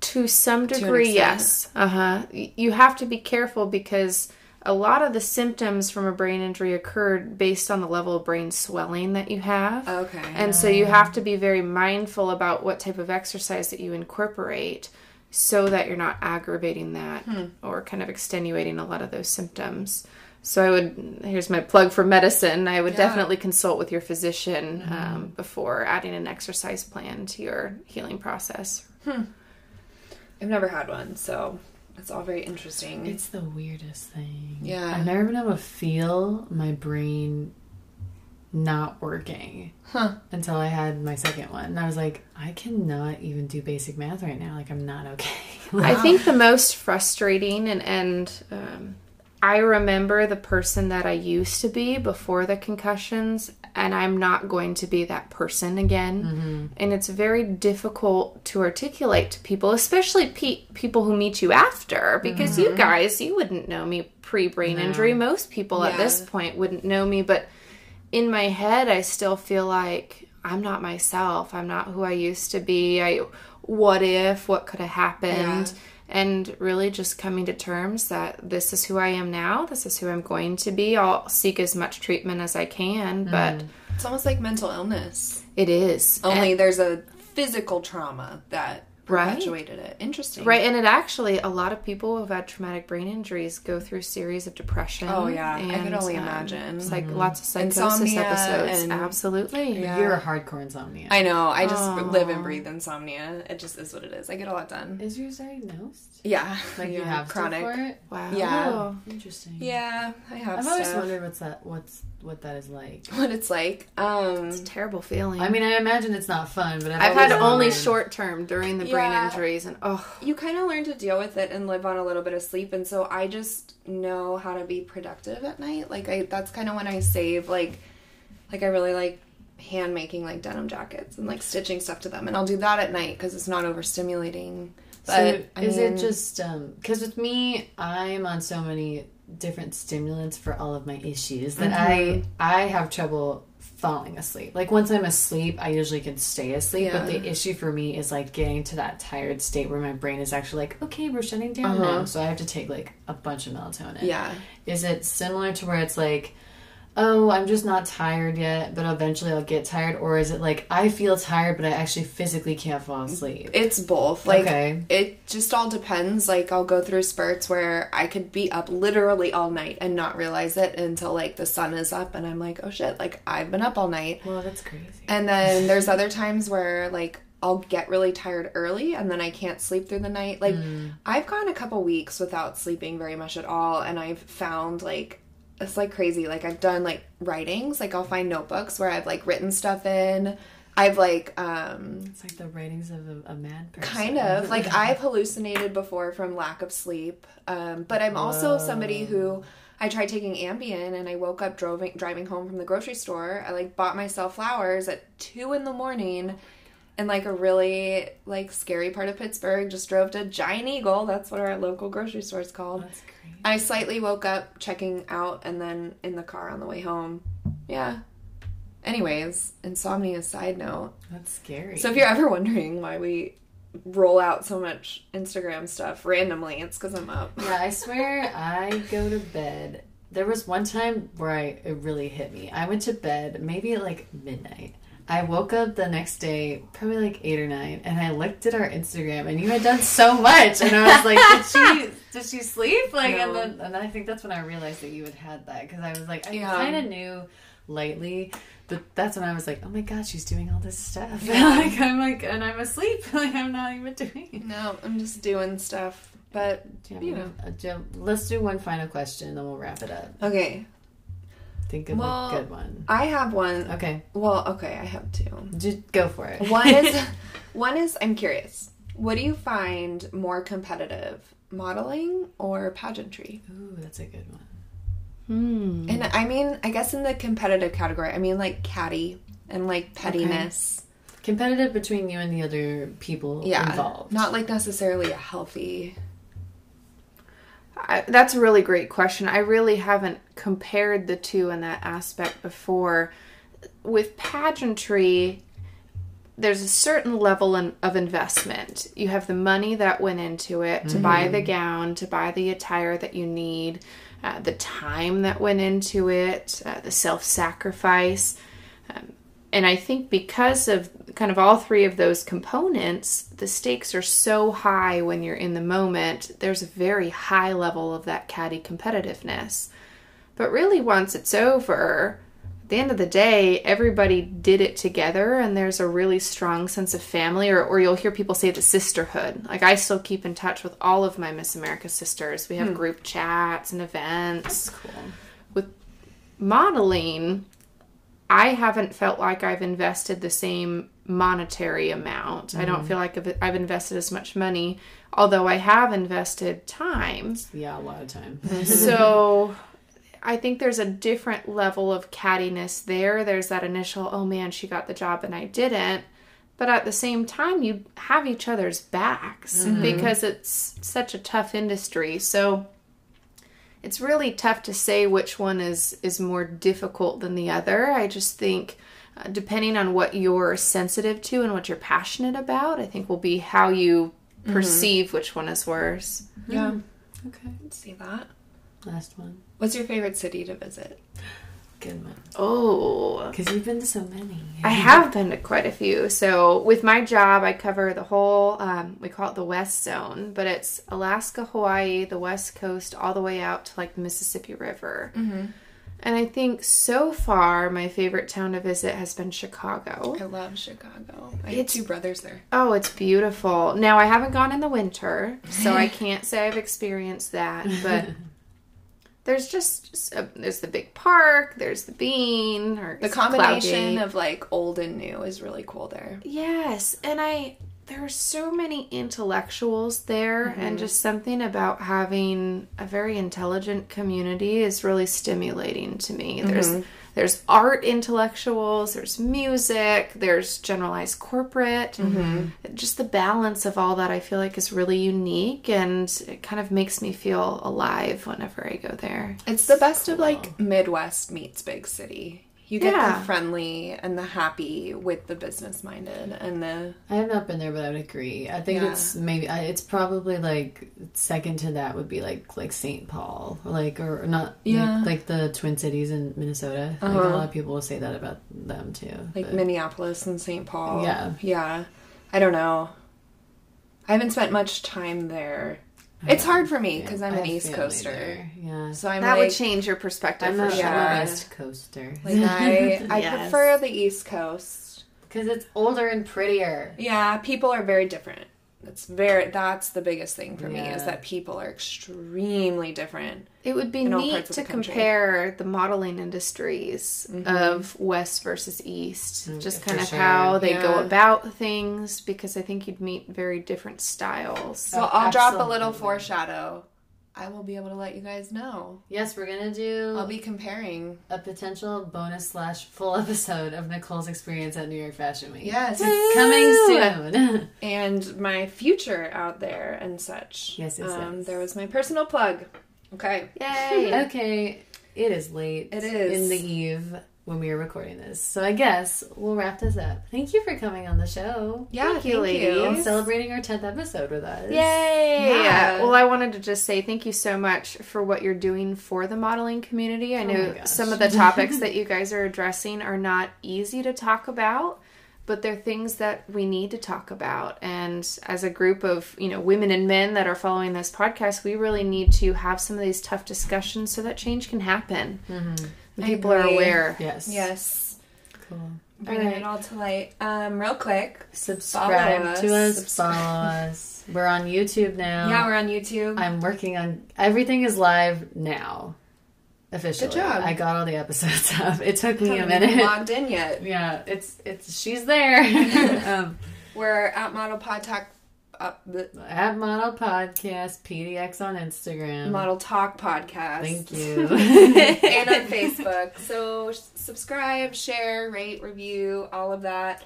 To some degree, extent. yes. Uh huh. You have to be careful because a lot of the symptoms from a brain injury occurred based on the level of brain swelling that you have. Okay. And so you have to be very mindful about what type of exercise that you incorporate so that you're not aggravating that or kind of extenuating a lot of those symptoms. So I would here's my plug for medicine. I would Yeah. definitely consult with your physician um, before adding an exercise plan to your healing process. I've never had one, so it's all very interesting. It's the weirdest thing. Yeah. I've never been able to feel my brain not working Huh. until I had my second one. And I was like, I cannot even do basic math right now. Like, I'm not okay. *laughs* I think the most frustrating and and um, I remember the person that I used to be before the concussions, and I'm not going to be that person again. Mm-hmm. And it's very difficult to articulate to people, especially pe- people who meet you after, because you mm-hmm. guys, you wouldn't know me pre brain injury. Most people at this point wouldn't know me, but in my head, I still feel like I'm not myself. I'm not who I used to be. I what if? What could have happened? And really just coming to terms that this is who I am now. This is who I'm going to be. I'll seek as much treatment as I can, mm. but It's almost like mental illness. it is Only there's a physical trauma that Right. it. Interesting. Right, and it actually a lot of people who've had traumatic brain injuries go through a series of depression. Oh, yeah. I could and, only um, imagine. It's like lots of psychosis Insomnia episodes. and- Absolutely. Yeah. You're a hardcore insomnia. I know. I just Oh. live and breathe insomnia. It just is what it is. I get a lot done. Is yours diagnosed? Yeah. Like yeah. you have chronic. chronic for it? Wow. Yeah. Interesting. Yeah, I have I've always stuff. wondered what's that. What's what that is like. *laughs* what it's like. Um, It's a terrible feeling. I mean, I imagine it's not fun, but I've, I've had only short term during the brain Yeah. injuries, and oh, you kind of learn to deal with it and live on a little bit of sleep and so i just know how to be productive at night like i that's kind of when i save like like i really like hand making like denim jackets and like stitching stuff to them and i'll do that at night because it's not overstimulating but So I is mean, it just um because with me, I'm on so many different stimulants for all of my issues that Mm-hmm. I I have trouble falling asleep. Like once I'm asleep, I usually can stay asleep. But the issue for me is like getting to that tired state where my brain is actually like, okay, we're shutting down now. So I have to take like a bunch of melatonin. Uh-huh. yeah Is it similar to where it's like, oh, I'm just not tired yet, but eventually I'll get tired? Or is it like, I feel tired, but I actually physically can't fall asleep? it's both like Okay. it just all depends like i'll go through spurts where i could be up literally all night and not realize it until like the sun is up and i'm like oh shit like i've been up all night Well, that's crazy. And then there's other times where like I'll get really tired early and then I can't sleep through the night. Like hmm. I've gone a couple weeks without sleeping very much at all and I've found like it's like crazy. Like I've done like writings, like I'll find notebooks where I've like written stuff in. I've like um It's like the writings of a, a mad person. kind of *laughs* like I've hallucinated before from lack of sleep. Um, but I'm also somebody who I tried taking Ambien and I woke up driving driving home from the grocery store. I like bought myself flowers at two in the morning, in like a really like scary part of Pittsburgh. Just drove to Giant Eagle. That's what our local grocery store is called. I slightly woke up checking out and then in the car on the way home. Yeah. Anyways, insomnia side note. That's scary. So if you're ever wondering why we roll out so much Instagram stuff randomly, it's because I'm up. Yeah, I swear I go to bed. There was one time where I it really hit me. I went to bed maybe at like midnight. I woke up the next day, probably like eight or nine, and I looked at our Instagram, and you had done so much, and I was like, "Did she? *laughs* Did she sleep?" Like, and then and I think that's when I realized that you had had that because I was like, I Yeah. kind of knew lightly, but that's when I was like, "Oh my god, she's doing all this stuff!" *laughs* Yeah. like I'm like, and I'm asleep. *laughs* Like I'm not even doing. it. No, I'm just doing stuff. But Do you know. let's do one final question, then we'll wrap it up. okay, Think of Well- a good one. I have one. Okay, Well, okay, I have two. just go for it. One is *laughs* one is I'm curious. What do you find more competitive, modeling or pageantry? Ooh, that's a good one. Hmm. And I mean, I guess in the competitive category, I mean like catty and like pettiness. Competitive between you and the other people Yeah, involved. not like necessarily a healthy. I, that's a really great question. I really haven't compared the two in that aspect before. With pageantry, there's a certain level in, of investment. You have the money that went into it to buy the gown, to buy the attire that you need, uh, the time that went into it, uh, the self sacrifice. Um, and I think because of kind of all three of those components, the stakes are so high when you're in the moment. There's a very high level of that catty competitiveness. But really, once it's over, at the end of the day, everybody did it together, and there's a really strong sense of family, or, or you'll hear people say the sisterhood. Like, I still keep in touch with all of my Miss America sisters. We have hmm. group chats and events. cool. With modeling, I haven't felt like I've invested the same monetary amount. I don't mm-hmm. feel like I've, I've invested as much money, although I have invested time. Yeah, a lot of time. *laughs* so *laughs* I think there's a different level of cattiness there. There's that initial, oh man, she got the job and I didn't. But at the same time, you have each other's backs mm-hmm. because it's such a tough industry. So it's really tough to say which one is is more difficult than the other. I just think uh, depending on what you're sensitive to and what you're passionate about, I think will be how you perceive which one is worse. Yeah, okay. let's see that. Last one. What's your favorite city to visit? Good one. Oh, Because you've been to so many. I have been to quite a few. So with my job, I cover the whole. Um, we call it the West Zone, but it's Alaska, Hawaii, the West Coast, all the way out to like the Mississippi River. And I think so far, my favorite town to visit has been Chicago. I love Chicago. I have two brothers there. Oh, it's beautiful. Now I haven't gone in the winter, so I can't say I've experienced that. But *laughs* there's just uh, there's the big park, there's the bean, or The combination of like old and new is really cool there. Yes, and I there are so many intellectuals there and just something about having a very intelligent community is really stimulating to me. There's there's art intellectuals, there's music, there's generalized corporate. Mm-hmm. Just the balance of all that I feel like is really unique and it kind of makes me feel alive whenever I go there. It's the best of like Midwest meets big city. You get Yeah. the friendly and the happy with the business minded and the I have not been there, but I would agree. I think Yeah. it's maybe it's probably like second to that would be like like St. Paul, like or not, Yeah. like, like the Twin Cities in Minnesota. Like a Uh-huh. lot of people will say that about them too. like but- Minneapolis and St. Paul. Yeah. Yeah. I don't know. I haven't spent much time there. It's um, hard for me because I'm I an East Coaster. there, Yeah, So I'm that like, would change your perspective I'm for not sure. I'm Yeah. West Coaster. like I, I *laughs* Yes. prefer the East Coast. because it's older and prettier. Yeah, people are very different. That's very that's the biggest thing for me is that people are extremely different. It would be neat to the compare the modeling industries of West versus East, Mm, just for kind of sure. how they go about things, because I think you'd meet very different styles. So I'll drop a little foreshadow. I will be able to let you guys know. Yes, we're gonna do I'll be comparing. a potential bonus slash full episode of Nicole's experience at New York Fashion Week. Yes. it's Coming soon. *laughs* and my future out there and such. Yes, yes, um, yes. There was my personal plug. Okay. Yay! *laughs* okay, it is late. It is. in the eve when we are recording this, so I guess we'll wrap this up. Thank you for coming on the show Yeah, Thank you, ladies. and celebrating our tenth episode with us. Yay! Yeah. yeah. Well, I wanted to just say thank you so much for what you're doing for the modeling community. I Oh know some of the topics that *laughs* you guys are addressing are not easy to talk about, but they're things that we need to talk about. And as a group of, you know, women and men that are following this podcast, we really need to have some of these tough discussions so that change can happen. I people are aware. Yes. Yes. Cool. Bringing Alright. it all to light. Um, real quick. Subscribe Follow to us. us. Follow us. We're on YouTube now. Yeah, we're on YouTube. I'm working on everything is live now. Officially. Good job. I got all the episodes *laughs* up. It took me a Haven't even minute. logged in yet. *laughs* Yeah, it's it's she's there. *laughs* um, We're at Model Pod Talk. Uh, the at Model Podcast PDX on Instagram. Model Talk podcast. Thank you. *laughs* and on *laughs* Facebook. So subscribe, share, rate, review, all of that.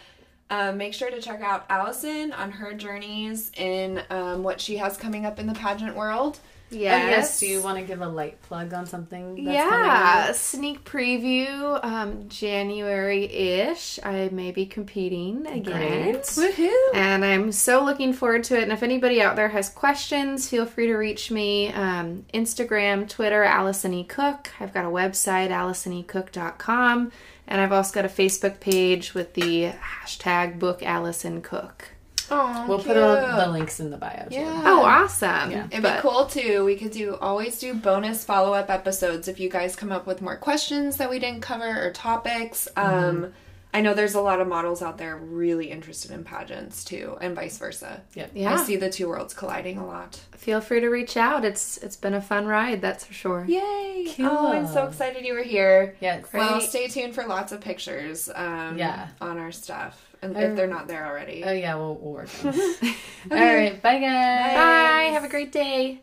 Um, make sure to check out Allison on her journeys in um, what she has coming up in the pageant world. Yes. Oh, yes. Do you want to give a light plug on something? That's yeah, sneak preview. Um, January ish. I may be competing again. Great. Woohoo! And I'm so looking forward to it. And if anybody out there has questions, feel free to reach me. Um, Instagram, Twitter, Allison E. Cook. I've got a website, AllisonECook.com. And I've also got a Facebook page with the hashtag book Allison Cook. Oh, We'll put all the links in the bio. Too. Yeah. Oh, awesome. Yeah. It'd But- be cool too. We could do always do bonus follow up episodes if you guys come up with more questions that we didn't cover or topics. Um, I know there's a lot of models out there really interested in pageants too, and vice versa. Yep. Yeah. I see the two worlds colliding a lot. Feel free to reach out. It's it's been a fun ride, that's for sure. Yay! Cool. Oh, I'm so excited you were here. Yes. Well, stay tuned for lots of pictures. Um, Yeah. on our stuff, and I- if oh. they're not there already. Oh yeah, we'll, we'll work on *laughs* it. All right. Bye guys. Bye. Have a great day.